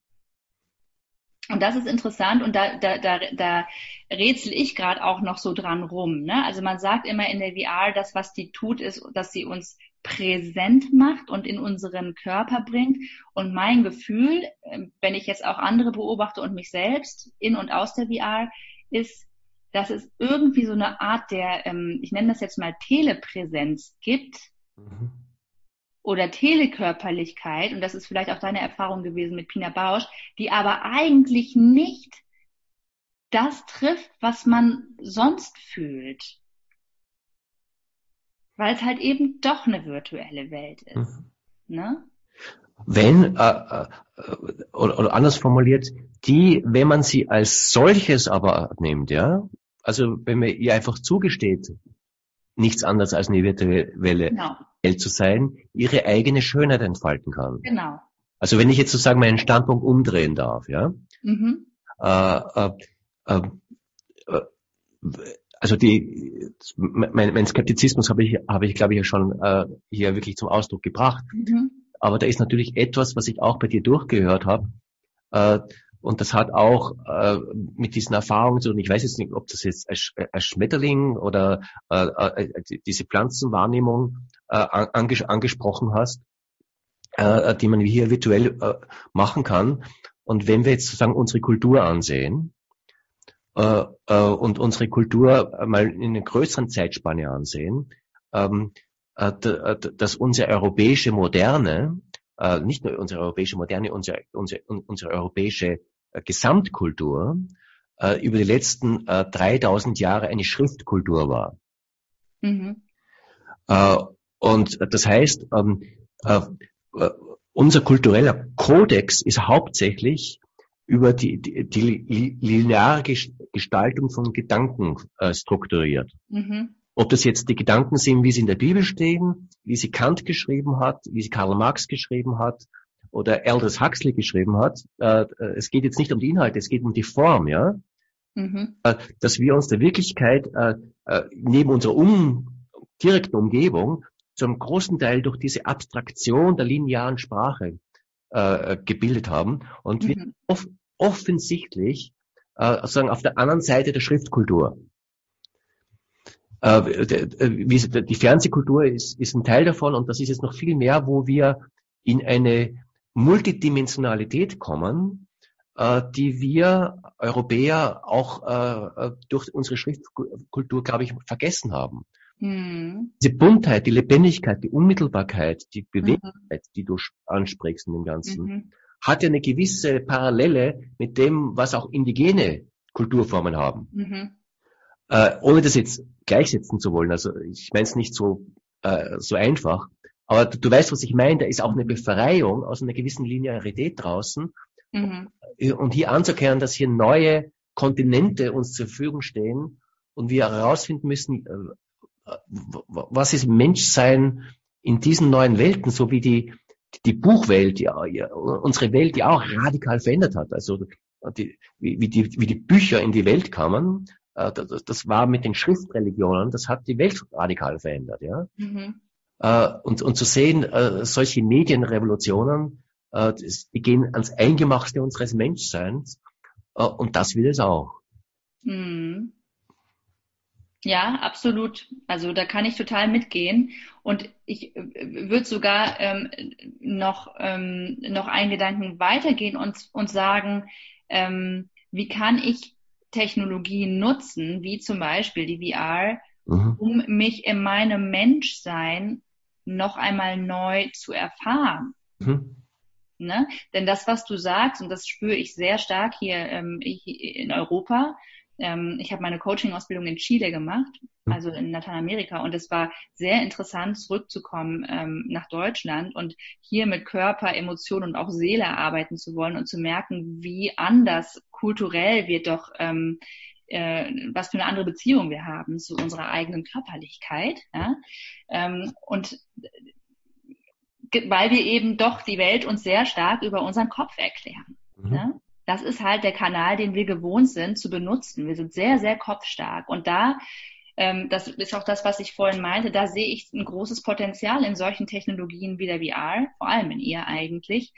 Und das ist interessant und da, da, da, da rätsel ich gerade auch noch so dran rum. Ne? Also man sagt immer in der VR, das, was die tut, ist, dass sie uns präsent macht und in unseren Körper bringt. Und mein Gefühl, ähm, wenn ich jetzt auch andere beobachte und mich selbst in und aus der VR, ist, dass es irgendwie so eine Art der, ähm, ich nenne das jetzt mal Telepräsenz gibt, Mhm. Oder Telekörperlichkeit, und das ist vielleicht auch deine Erfahrung gewesen mit Pina Bausch, die aber eigentlich nicht das trifft, was man sonst fühlt. Weil es halt eben doch eine virtuelle Welt ist. Mhm. Ne? Wenn, äh, äh, oder, oder anders formuliert, die, wenn man sie als solches aber nimmt, ja, also wenn man ihr einfach zugesteht, nichts anderes als eine virtuelle genau. Welt zu sein, ihre eigene Schönheit entfalten kann. Genau. Also wenn ich jetzt sozusagen meinen Standpunkt umdrehen darf, ja. Mhm. Äh, äh, äh, äh also die, mein, mein Skeptizismus habe ich, habe ich glaube ich ja schon äh, hier wirklich zum Ausdruck gebracht. Mhm. Aber da ist natürlich etwas, was ich auch bei dir durchgehört habe. Äh, und das hat auch äh, mit diesen Erfahrungen zu tun. Ich weiß jetzt nicht, ob das jetzt ein Schmetterling oder äh, äh, diese Pflanzenwahrnehmung äh, anges angesprochen hast, äh, die man hier virtuell äh, machen kann. Und wenn wir jetzt sozusagen unsere Kultur ansehen äh, äh, und unsere Kultur mal in einer größeren Zeitspanne ansehen, ähm, äh, dass unsere europäische Moderne äh, nicht nur unsere europäische Moderne, unsere, unsere, unsere europäische äh, Gesamtkultur äh, über die letzten äh, 3000 Jahre eine Schriftkultur war. Mhm. Äh, und das heißt, ähm, äh, äh, unser kultureller Kodex ist hauptsächlich über die, die, die lineare Gestaltung von Gedanken äh, strukturiert. Mhm. Ob das jetzt die Gedanken sind, wie sie in der Bibel stehen, wie sie Kant geschrieben hat, wie sie Karl Marx geschrieben hat oder Aldous Huxley geschrieben hat. Äh, äh, es geht jetzt nicht um die Inhalte, es geht um die Form, ja. Mhm. Äh, dass wir uns der Wirklichkeit neben unserer um, direkten Umgebung zum großen Teil durch diese Abstraktion der linearen Sprache gebildet haben und mhm. wir off offensichtlich sozusagen auf der anderen Seite der Schriftkultur die Fernsehkultur ist, ist ein Teil davon und das ist jetzt noch viel mehr, wo wir in eine Multidimensionalität kommen, äh, die wir Europäer auch äh, durch unsere Schriftkultur, glaube ich, vergessen haben. Mhm. Diese Buntheit, die Lebendigkeit, die Unmittelbarkeit, die Beweglichkeit, mhm. die du ansprichst in dem Ganzen, mhm. hat ja eine gewisse Parallele mit dem, was auch indigene Kulturformen haben. Mhm. Äh, ohne das jetzt gleichsetzen zu wollen. Also ich meine es nicht so, äh, so einfach. Aber du, du, weißt, was ich meine. Da ist auch eine Befreiung aus einer gewissen Linearität draußen. Mhm. Und hier anzukehren, dass hier neue Kontinente uns zur Verfügung stehen und wir herausfinden müssen, äh, was ist Menschsein in diesen neuen Welten, so wie die, die Buchwelt, die, unsere Welt, die auch radikal verändert hat. Also die, wie, die, wie die Bücher in die Welt kamen äh, das, das war mit den Schriftreligionen, das hat die Welt radikal verändert, ja. Mhm. Äh, und, und zu sehen, äh, solche Medienrevolutionen, die gehen ans Eingemachte unseres Menschseins, und das will es auch. Mhm. Ja, absolut. Also da kann ich total mitgehen. Und ich würde sogar ähm, noch, ähm, noch einen Gedanken weitergehen und, und sagen, ähm, wie kann ich Technologien nutzen, wie zum Beispiel die VR, mhm. um mich in meinem Menschsein noch einmal neu zu erfahren. Mhm. Ne? Denn das, was du sagst, und das spüre ich sehr stark hier ähm, in Europa, ähm, ich habe meine Coaching-Ausbildung in Chile gemacht, mhm. also in Lateinamerika, und es war sehr interessant, zurückzukommen ähm, nach Deutschland und hier mit Körper, Emotion und auch Seele arbeiten zu wollen und zu merken, wie anders kulturell wir doch ähm, äh, was für eine andere Beziehung wir haben zu unserer eigenen Körperlichkeit. Ja? Ähm, und weil wir eben doch die Welt uns sehr stark über unseren Kopf erklären. Mhm. Ne? Das ist halt der Kanal, den wir gewohnt sind zu benutzen. Wir sind sehr, sehr kopfstark. Und da, ähm, das ist auch das, was ich vorhin meinte, da sehe ich ein großes Potenzial in solchen Technologien wie der VR, vor allem in ihr eigentlich,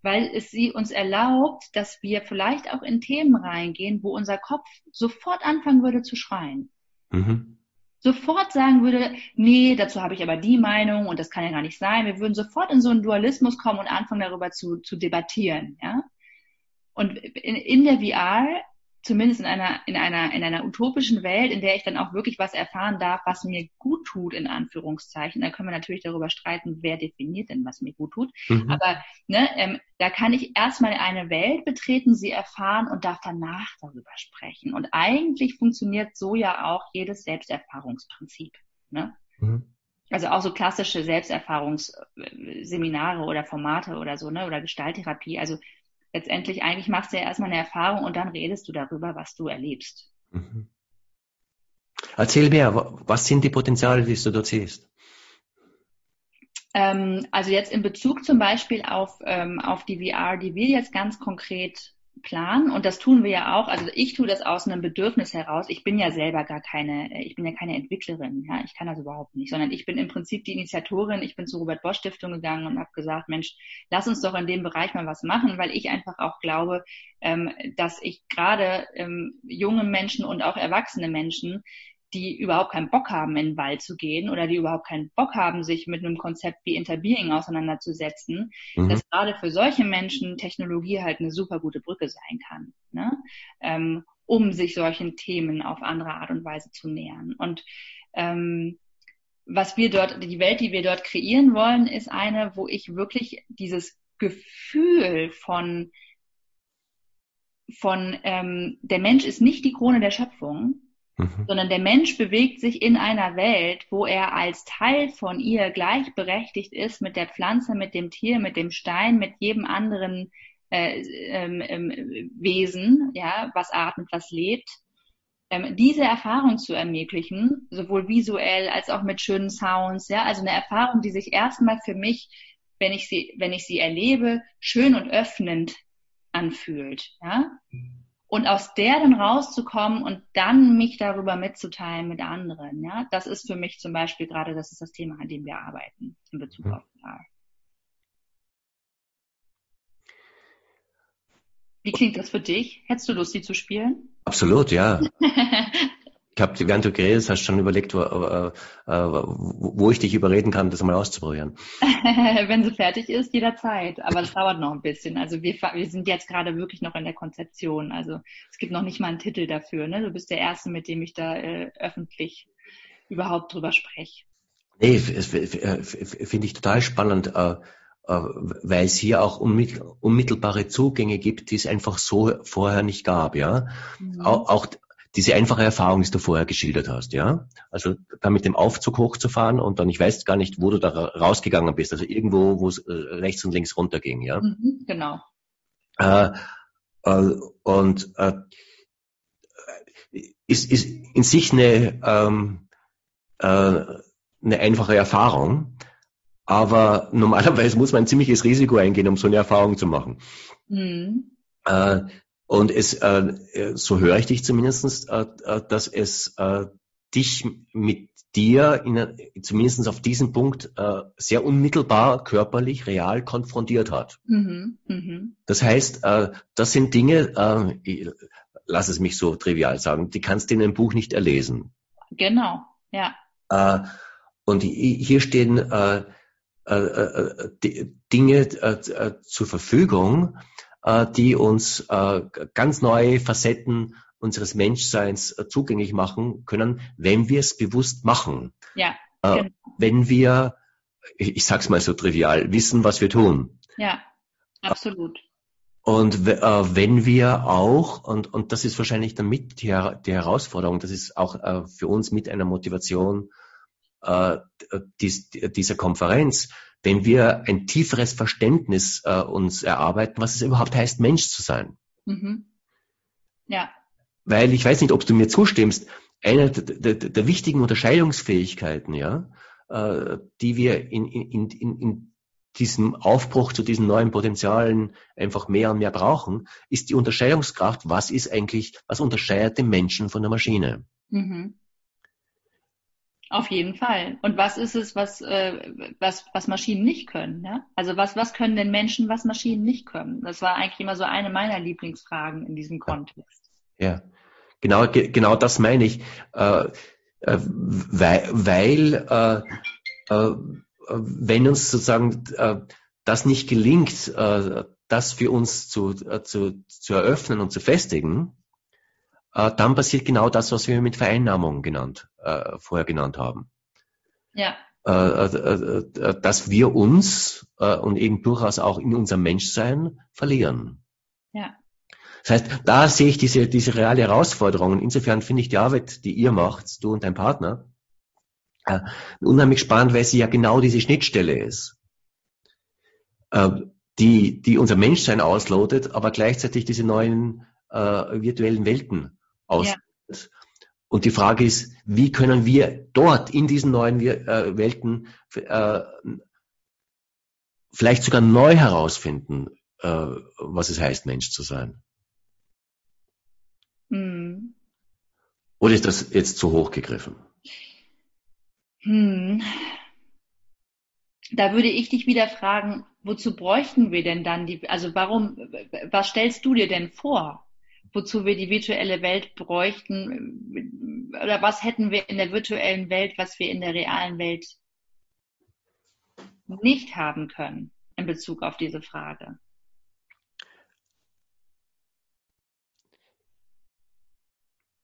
weil es sie uns erlaubt, dass wir vielleicht auch in Themen reingehen, wo unser Kopf sofort anfangen würde zu schreien. Mhm sofort sagen würde, nee, dazu habe ich aber die Meinung und das kann ja gar nicht sein. Wir würden sofort in so einen Dualismus kommen und anfangen darüber zu, zu debattieren, ja. Und in, in der VR zumindest in einer, in einer, in einer utopischen Welt, in der ich dann auch wirklich was erfahren darf, was mir gut tut, in Anführungszeichen. Da können wir natürlich darüber streiten, wer definiert denn, was mir gut tut. Mhm. Aber ne, ähm, da kann ich erstmal eine Welt betreten, sie erfahren und darf danach darüber sprechen. Und eigentlich funktioniert so ja auch jedes Selbsterfahrungsprinzip. Ne? Mhm. Also auch so klassische Selbsterfahrungsseminare oder Formate oder so, ne? Oder Gestalttherapie. Also letztendlich eigentlich machst du ja erstmal eine Erfahrung und dann redest du darüber, was du erlebst. Mhm. Erzähl mehr, was sind die Potenziale, die du dort siehst? Ähm, also jetzt in Bezug zum Beispiel auf, ähm, auf die VR, die wir jetzt ganz konkret planen und das tun wir ja auch. Also ich tue das aus einem Bedürfnis heraus. Ich bin ja selber gar keine, ich bin ja keine Entwicklerin, ja, ich kann das überhaupt nicht, sondern ich bin im Prinzip die Initiatorin. Ich bin zur Robert Bosch Stiftung gegangen und habe gesagt, Mensch, lass uns doch in dem Bereich mal was machen, weil ich einfach auch glaube, ähm, dass ich gerade ähm, junge Menschen und auch erwachsene Menschen die überhaupt keinen Bock haben, in den Wald zu gehen oder die überhaupt keinen Bock haben, sich mit einem Konzept wie Interbeing auseinanderzusetzen, mhm. dass gerade für solche Menschen Technologie halt eine super gute Brücke sein kann, ne? ähm, um sich solchen Themen auf andere Art und Weise zu nähern. Und ähm, was wir dort, die Welt, die wir dort kreieren wollen, ist eine, wo ich wirklich dieses Gefühl von von ähm, der Mensch ist nicht die Krone der Schöpfung, Mhm. sondern der Mensch bewegt sich in einer Welt, wo er als Teil von ihr gleichberechtigt ist mit der Pflanze, mit dem Tier, mit dem Stein, mit jedem anderen äh, ähm, ähm, Wesen, ja, was atmet, was lebt. Ähm, diese Erfahrung zu ermöglichen, sowohl visuell als auch mit schönen Sounds, ja, also eine Erfahrung, die sich erstmal für mich, wenn ich sie, wenn ich sie erlebe, schön und öffnend anfühlt, ja. Und aus der dann rauszukommen und dann mich darüber mitzuteilen mit anderen. Ja, das ist für mich zum Beispiel gerade, das ist das Thema, an dem wir arbeiten in Bezug mhm. auf VR. Wie klingt das für dich? Hättest du Lust, die zu spielen? Absolut, ja. Ich habe, während du geredet hast, schon überlegt, wo, äh, äh, wo, ich dich überreden kann, das mal auszuprobieren. Wenn sie fertig ist, jederzeit. Aber es dauert noch ein bisschen. Also wir, wir sind jetzt gerade wirklich noch in der Konzeption. Also es gibt noch nicht mal einen Titel dafür. Ne? Du bist der Erste, mit dem ich da äh, öffentlich überhaupt drüber spreche. Nee, finde ich total spannend, äh, äh, weil es hier auch unmittelbare Zugänge gibt, die es einfach so vorher nicht gab. Ja, mhm. auch diese einfache Erfahrung, die du vorher geschildert hast, ja. Also da mit dem Aufzug hochzufahren und dann, ich weiß gar nicht, wo du da rausgegangen bist, also irgendwo, wo es äh, rechts und links runterging, ja. Mhm, genau. Äh, äh, und äh, ist, ist in sich eine, ähm, äh, eine einfache Erfahrung, aber normalerweise muss man ein ziemliches Risiko eingehen, um so eine Erfahrung zu machen. Mhm. Äh, und es, äh, so höre ich dich zumindest, äh, äh, dass es äh, dich mit dir in, zumindest auf diesem Punkt äh, sehr unmittelbar körperlich real konfrontiert hat. Mhm, mh. Das heißt, äh, das sind Dinge, äh, lass es mich so trivial sagen, die kannst du in einem Buch nicht erlesen. Genau, ja. Äh, und hier stehen äh, äh, äh, Dinge äh, äh, zur Verfügung, äh, die uns äh, ganz neue Facetten unseres Menschseins äh, zugänglich machen können, wenn wir es bewusst machen. Ja. Äh, genau. Wenn wir, ich, ich sag's mal so trivial, wissen, was wir tun. Ja, absolut. Und äh, wenn wir auch, und, und das ist wahrscheinlich dann mit die, die Herausforderung, das ist auch äh, für uns mit einer Motivation äh, dies, dieser Konferenz, wenn wir ein tieferes Verständnis äh, uns erarbeiten, was es überhaupt heißt, Mensch zu sein. Mhm. Ja. Weil ich weiß nicht, ob du mir zustimmst, eine der, der, der wichtigen Unterscheidungsfähigkeiten, ja, äh, die wir in, in, in, in diesem Aufbruch zu diesen neuen Potenzialen einfach mehr und mehr brauchen, ist die Unterscheidungskraft, was ist eigentlich, was unterscheidet den Menschen von der Maschine? Mhm. Auf jeden Fall. Und was ist es, was, äh, was, was Maschinen nicht können? Ja? Also was, was können denn Menschen, was Maschinen nicht können? Das war eigentlich immer so eine meiner Lieblingsfragen in diesem Kontext. Ja, genau, ge genau das meine ich. Äh, äh, weil weil äh, äh, wenn uns sozusagen äh, das nicht gelingt, das für uns zu, zu, zu eröffnen und zu festigen, dann passiert genau das, was wir mit Vereinnahmung genannt, äh, vorher genannt haben. Ja. Äh, äh, äh dass wir uns äh, und eben durchaus auch in unserem Menschsein verlieren. Ja. Das heißt, da sehe ich diese, diese reale Herausforderung. Insofern finde ich die Arbeit, die ihr macht, du und dein Partner, äh, unheimlich spannend, weil sie ja genau diese Schnittstelle ist, äh, die, die unser Menschsein auslotet, aber gleichzeitig diese neuen äh, virtuellen Welten auslotet. Ja. Und die Frage ist, wie können wir dort in diesen neuen äh, Welten äh, vielleicht sogar neu herausfinden, äh, was es heißt, Mensch zu sein? Hm. Oder ist das jetzt zu hoch gegriffen? Hm. Da würde ich dich wieder fragen, wozu bräuchten wir denn dann die, also warum, was stellst du dir denn vor, wozu wir die virtuelle Welt bräuchten? Oder was hätten wir in der virtuellen Welt, was wir in der realen Welt nicht haben können in Bezug auf diese Frage?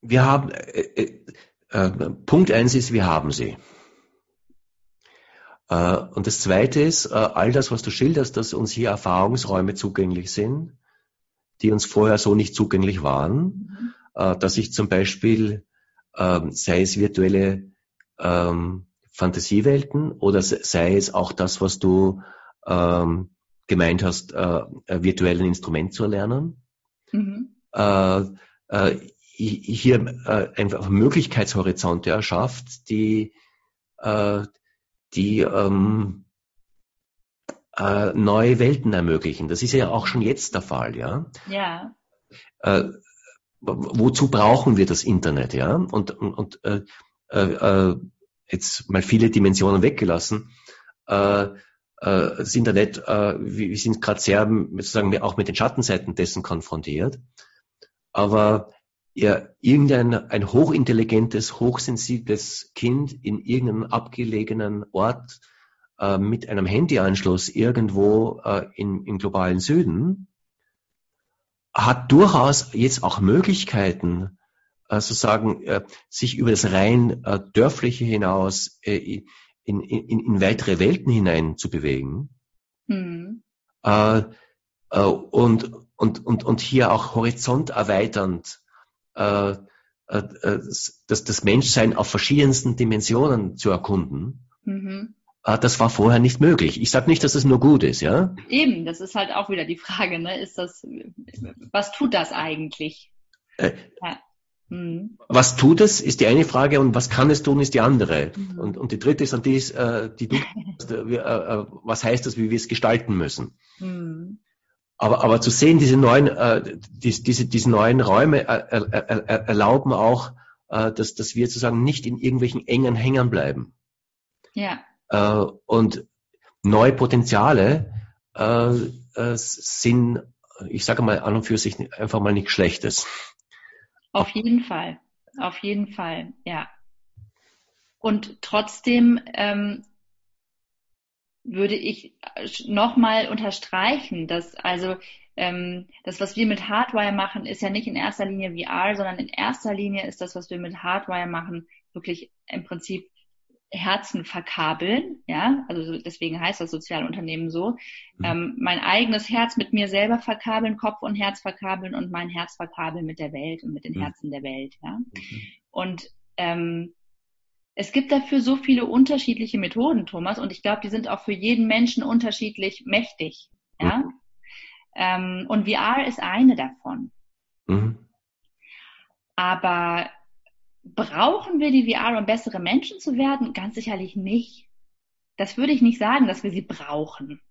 Wir haben, äh, äh, äh Punkt eins ist, wir haben sie. Äh, und das Zweite ist, äh, all das, was du schilderst, dass uns hier Erfahrungsräume zugänglich sind, die uns vorher so nicht zugänglich waren, mhm. Äh, dass ich zum Beispiel, ähm, sei es virtuelle ähm, Fantasiewelten oder sei es auch das, was du ähm, gemeint hast, virtuellen Instrument zu erlernen, mhm. hier einfach Möglichkeitshorizonte erschafft, die die ähm, äh, neue Welten ermöglichen. Das ist ja auch schon jetzt der Fall, ja. Ja. Äh, wozu brauchen wir das Internet, ja? Und, und, und äh, äh, jetzt mal viele Dimensionen weggelassen. Äh, äh, das Internet, äh, wir, wir sind gerade sehr sozusagen auch mit den Schattenseiten dessen konfrontiert. Aber ja, irgendein ein hochintelligentes, hochsensibles Kind in irgendeinem abgelegenen Ort äh, mit einem Handyanschluss irgendwo äh, in, im globalen Süden hat durchaus jetzt auch Möglichkeiten, äh, sozusagen äh, sich über das rein äh, dörfliche hinaus äh, in, in, in weitere Welten hinein zu bewegen. Mhm. Äh, äh, und, und, und, und hier auch horizont erweiternd äh, äh, das, das Menschsein auf verschiedensten Dimensionen zu erkunden. Mhm. Äh, das war vorher nicht möglich. Ich sage nicht, dass es nur gut ist, ja? Eben, das ist halt auch wieder die Frage, ne? Ist das, was tut das eigentlich? Äh, ja. mhm. Was tut es, ist die eine Frage und was kann es tun, ist die andere. Mhm. Und, und die dritte ist, und die, ist, äh, die du, äh, äh, was heißt das, wie wir es gestalten müssen. Mhm. Aber, aber zu sehen, diese neuen, äh, die, diese, diese neuen Räume er, er, erlauben auch, äh, dass, dass wir sozusagen nicht in irgendwelchen engen Hängern bleiben. Ja. Äh, und neue Potenziale äh, äh, sind, ich sage mal, an und für sich einfach mal nichts Schlechtes. Auf jeden Fall. Auf jeden Fall, ja. Und trotzdem ähm, würde ich nochmal unterstreichen, dass also ähm, das, was wir mit Hardwire machen, ist ja nicht in erster Linie VR, sondern in erster Linie ist das, was wir mit Hardwire machen, wirklich im Prinzip Herzen verkabeln, ja, also deswegen heißt das Sozialunternehmen so, mhm. ähm, mein eigenes Herz mit mir selber verkabeln, Kopf und Herz verkabeln und mein Herz verkabeln mit der Welt und mit den mhm. Herzen der Welt, ja. Mhm. Und ähm, es gibt dafür so viele unterschiedliche Methoden, Thomas, und ich glaube, die sind auch für jeden Menschen unterschiedlich mächtig, ja. Mhm. Ähm, und VR ist eine davon. Mhm. Aber Brauchen wir die VR, um bessere Menschen zu werden? Ganz sicherlich nicht. Das würde ich nicht sagen, dass wir sie brauchen.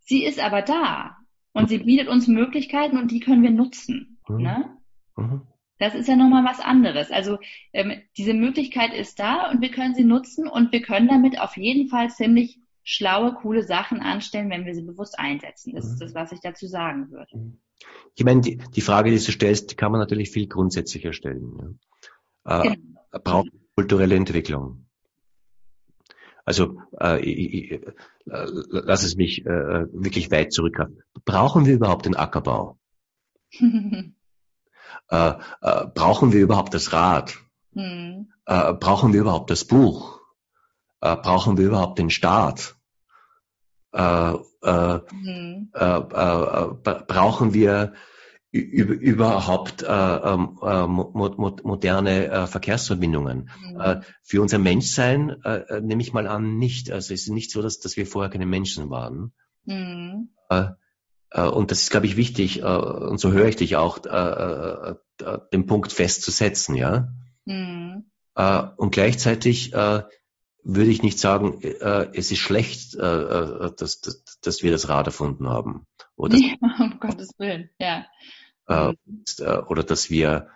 Sie ist aber da und sie bietet uns Möglichkeiten und die können wir nutzen. Mhm. Ne? Mhm. Das ist ja nochmal was anderes. Also ähm, diese Möglichkeit ist da und wir können sie nutzen und wir können damit auf jeden Fall ziemlich schlaue, coole Sachen anstellen, wenn wir sie bewusst einsetzen. Das ist mhm. das, was ich dazu sagen würde. Ich meine, die, die Frage, die du stellst, die kann man natürlich viel grundsätzlicher stellen. Ja. Äh, genau. Braucht kulturelle Entwicklung. Also äh, ich, ich, äh, lass es mich äh, wirklich weit zurück. Brauchen wir überhaupt den Ackerbau? äh, äh, brauchen wir überhaupt das Rad? Mhm. Äh, brauchen wir überhaupt das Buch? Äh, brauchen wir überhaupt den Staat? Äh, äh, mhm. Äh, brauchen wir überhaupt äh, äh, mo moderne äh, Verkehrsverbindungen. Mhm. Äh, für unser Menschsein äh, nehme ich mal an nicht. Also es ist nicht so, dass, dass wir vorher keine Menschen waren. Mhm. Äh, und das ist, glaube ich, wichtig, und so höre ich dich auch, den Punkt festzusetzen, ja. Mhm. und gleichzeitig würde ich nicht sagen, äh, es ist schlecht, äh, äh, dass, dass, dass wir das Rad erfunden haben. Oder, ja, um Gottes Willen, ja. Äh, äh, oder dass wir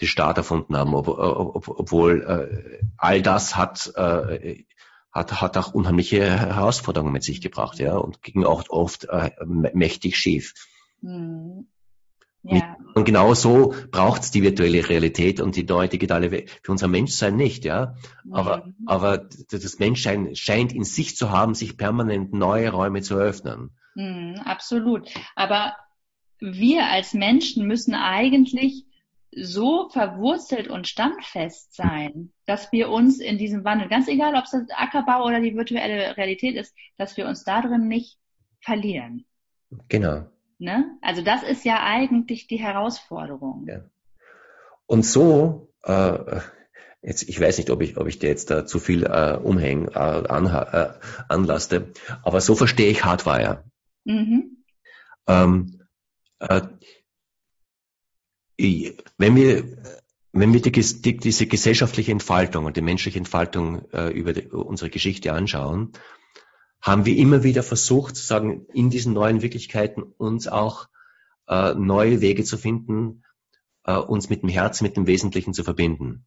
die Staat erfunden haben, ob, ob, obwohl äh, all das hat, äh, hat, hat auch unheimliche Herausforderungen mit sich gebracht, ja, und ging auch oft äh, mächtig schief. Mhm. Ja. Genau so braucht es die virtuelle Realität und die neue digitale Welt für unser Menschsein nicht, ja. Aber, mhm. aber das Menschsein scheint in sich zu haben, sich permanent neue Räume zu öffnen. Mhm, absolut. Aber wir als Menschen müssen eigentlich so verwurzelt und standfest sein, dass wir uns in diesem Wandel, ganz egal, ob es das Ackerbau oder die virtuelle Realität ist, dass wir uns darin nicht verlieren. Genau. Ne? Also das ist ja eigentlich die Herausforderung. Ja. Und so, äh, jetzt, ich weiß nicht, ob ich, ob ich dir jetzt da zu viel äh, umhängen, äh, an, äh, anlaste, aber so verstehe ich Hardwire. Mhm. Ähm, äh, wenn wir wenn wir die, die, diese gesellschaftliche Entfaltung und die menschliche Entfaltung äh, über die, unsere Geschichte anschauen, haben wir immer wieder versucht, sagen, in diesen neuen Wirklichkeiten uns auch äh, neue Wege zu finden, äh, uns mit dem Herz, mit dem Wesentlichen zu verbinden.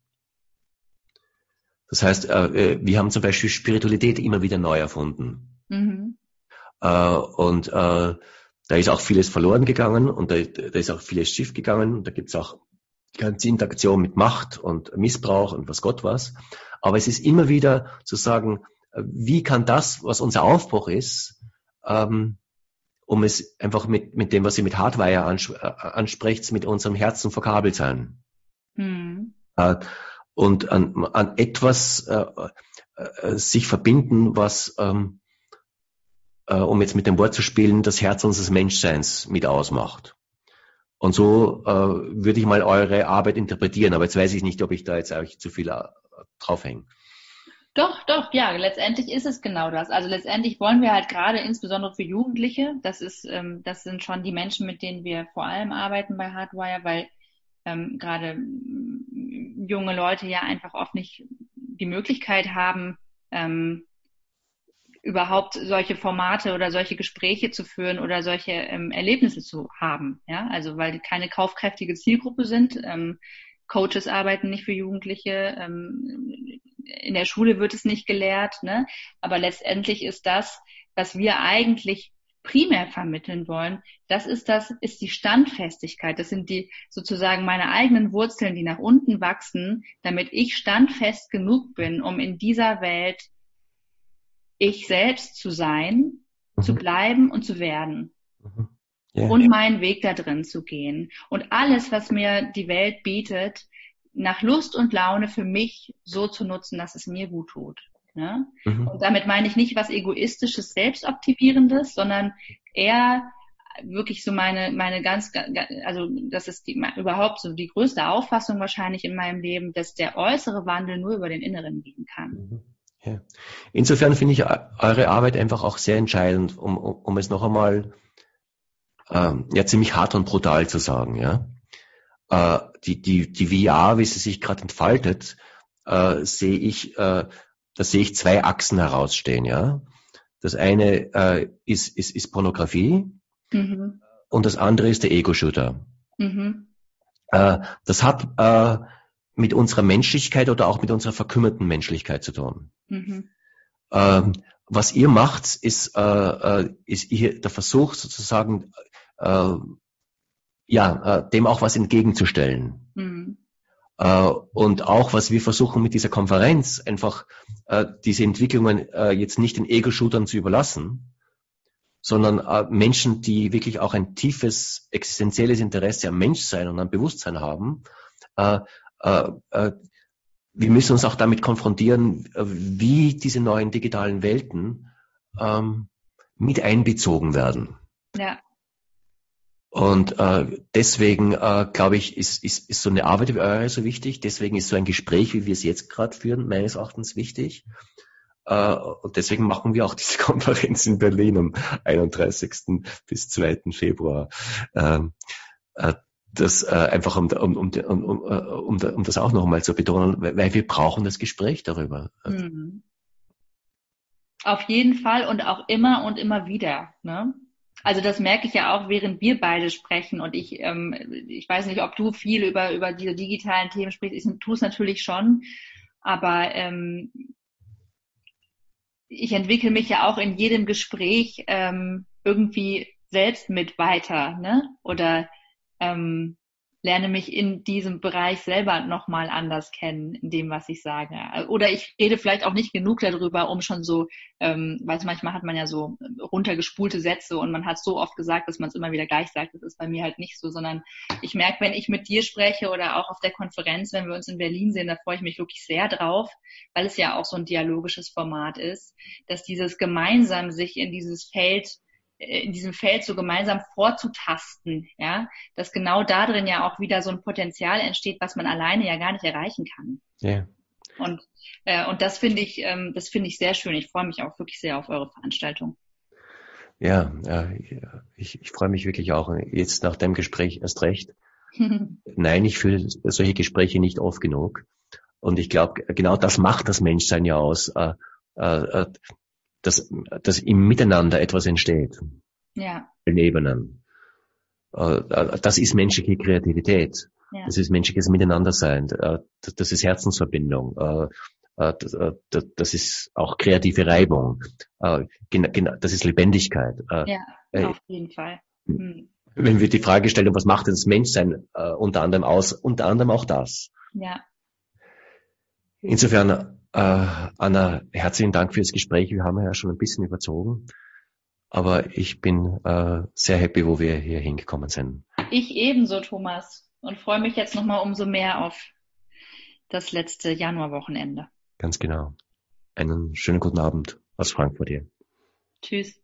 Das heißt, äh, äh wir haben zum Beispiel Spiritualität immer wieder neu erfunden. Mhm. Äh, und äh, da ist auch vieles verloren gegangen und da, da ist auch vieles schief gegangen. Und da gibt es auch ganze Interaktion mit Macht und Missbrauch und was Gott was. Aber es ist immer wieder zu sagen, wie kann das, was unser Aufbruch ist, ähm, um es einfach mit, mit dem, was Sie mit Hardwire äh, anspricht, mit unserem Herzen verkabelt sein. Hm. Äh, und an, an etwas äh, äh, sich verbinden, was, ähm, äh, um jetzt mit dem Wort zu spielen, das Herz unseres Menschseins mit ausmacht. Und so äh, würde ich mal eure Arbeit interpretieren, aber jetzt weiß ich nicht, ob ich da jetzt eigentlich zu viel draufhänge. Doch, doch, ja, letztendlich ist es genau das. Also letztendlich wollen wir halt gerade insbesondere für Jugendliche, das ist, ähm, das sind schon die Menschen, mit denen wir vor allem arbeiten bei Hardwire, weil ähm, gerade mm, junge Leute ja einfach oft nicht die Möglichkeit haben, ähm, überhaupt solche Formate oder solche Gespräche zu führen oder solche ähm, Erlebnisse zu haben. Ja, also weil die keine kaufkräftige Zielgruppe sind. Ähm, Coaches arbeiten nicht für Jugendliche, ähm, in der Schule wird es nicht gelehrt, ne? aber letztendlich ist das, was wir eigentlich primär vermitteln wollen, das ist das, ist die Standfestigkeit. Das sind die sozusagen meine eigenen Wurzeln, die nach unten wachsen, damit ich standfest genug bin, um in dieser Welt ich selbst zu sein, mhm. zu bleiben und zu werden. Mhm. Yeah. und meinen Weg da drin zu gehen. Und alles, was mir die Welt bietet, nach Lust und Laune für mich so zu nutzen, dass es mir gut tut. Ne? Mhm. Und damit meine ich nicht was egoistisches, selbstoptimierendes, sondern eher wirklich so meine, meine ganz, also das ist die, überhaupt so die größte Auffassung wahrscheinlich in meinem Leben, dass der äußere Wandel nur über den inneren gehen kann. Mhm. Ja. Insofern finde ich eure Arbeit einfach auch sehr entscheidend, um, um es noch einmal ähm, ja ziemlich hart und brutal zu sagen. Ja, äh, die die die VR, wie sie sich gerade entfaltet, äh, sehe ich, äh, da sehe ich zwei Achsen herausstehen. Ja, das eine äh, ist ist ist Pornografie mhm. und das andere ist der Ego-Shooter. Mhm. Äh, das hat äh, mit unserer Menschlichkeit oder auch mit unserer verkümmerten Menschlichkeit zu tun. Mhm. Ähm, was ihr macht, ist, äh, äh, ist hier der Versuch sozusagen, äh, ja, äh, dem auch was entgegenzustellen. Mhm. Äh, und auch, was wir versuchen mit dieser Konferenz, einfach äh, diese Entwicklungen jetzt nicht den Ego-Shootern zu überlassen, sondern Menschen, die wirklich auch ein tiefes existenzielles Interesse am Menschsein und am Bewusstsein haben, äh, äh, wir müssen uns auch damit konfrontieren, wie diese neuen digitalen Welten ähm, mit einbezogen werden. Ja. Und äh, deswegen äh, glaube ich, ist, ist, ist so eine Arbeit wie eure so wichtig. Deswegen ist so ein Gespräch, wie wir es jetzt gerade führen, meines Erachtens wichtig. Äh, und deswegen machen wir auch diese Konferenz in Berlin am 31. bis 2. Februar. Ähm, äh, das äh, einfach um, um, um, um, um, um, um das auch nochmal zu betonen, weil wir brauchen das Gespräch darüber. Mhm. Auf jeden Fall und auch immer und immer wieder. Ne? Also das merke ich ja auch, während wir beide sprechen und ich, ähm, ich weiß nicht, ob du viel über, über diese digitalen Themen sprichst. Ich tue es natürlich schon, aber ähm, ich entwickle mich ja auch in jedem Gespräch ähm, irgendwie selbst mit weiter, ne? Oder ähm, lerne mich in diesem Bereich selber nochmal anders kennen, in dem, was ich sage. Oder ich rede vielleicht auch nicht genug darüber, um schon so, ähm, weil manchmal hat man ja so runtergespulte Sätze und man hat so oft gesagt, dass man es immer wieder gleich sagt. Das ist bei mir halt nicht so, sondern ich merke, wenn ich mit dir spreche oder auch auf der Konferenz, wenn wir uns in Berlin sehen, da freue ich mich wirklich sehr drauf, weil es ja auch so ein dialogisches Format ist, dass dieses gemeinsam sich in dieses Feld in diesem Feld so gemeinsam vorzutasten, ja, dass genau da drin ja auch wieder so ein Potenzial entsteht, was man alleine ja gar nicht erreichen kann. Ja. Und, äh, und das finde ich, ähm, das finde ich sehr schön. Ich freue mich auch wirklich sehr auf eure Veranstaltung. Ja, ja ich, ich freue mich wirklich auch. Jetzt nach dem Gespräch erst recht. Nein, ich fühle solche Gespräche nicht oft genug. Und ich glaube, genau das macht das Menschsein ja aus. Äh, äh, dass, dass im Miteinander etwas entsteht. Ja. In Ebenen. Äh, das ist menschliche Kreativität. Ja. Das ist menschliches Miteinandersein. Äh, das ist Herzensverbindung. Äh, das ist auch kreative Reibung. Das ist Lebendigkeit. Ja, auf jeden Fall. Hm. Wenn wir die Frage stellen, was macht denn das Menschsein unter anderem aus? Unter anderem auch das. Ja. Insofern äh, Anna, herzlichen Dank fürs Gespräch. Wir haben ja schon ein bisschen überzogen. Aber ich bin äh, sehr happy, wo wir hier hingekommen sind. Ich ebenso, Thomas. Und freue mich jetzt nochmal umso mehr auf das letzte Januarwochenende. Ganz genau. Einen schönen guten Abend aus Frankfurt hier. Tschüss.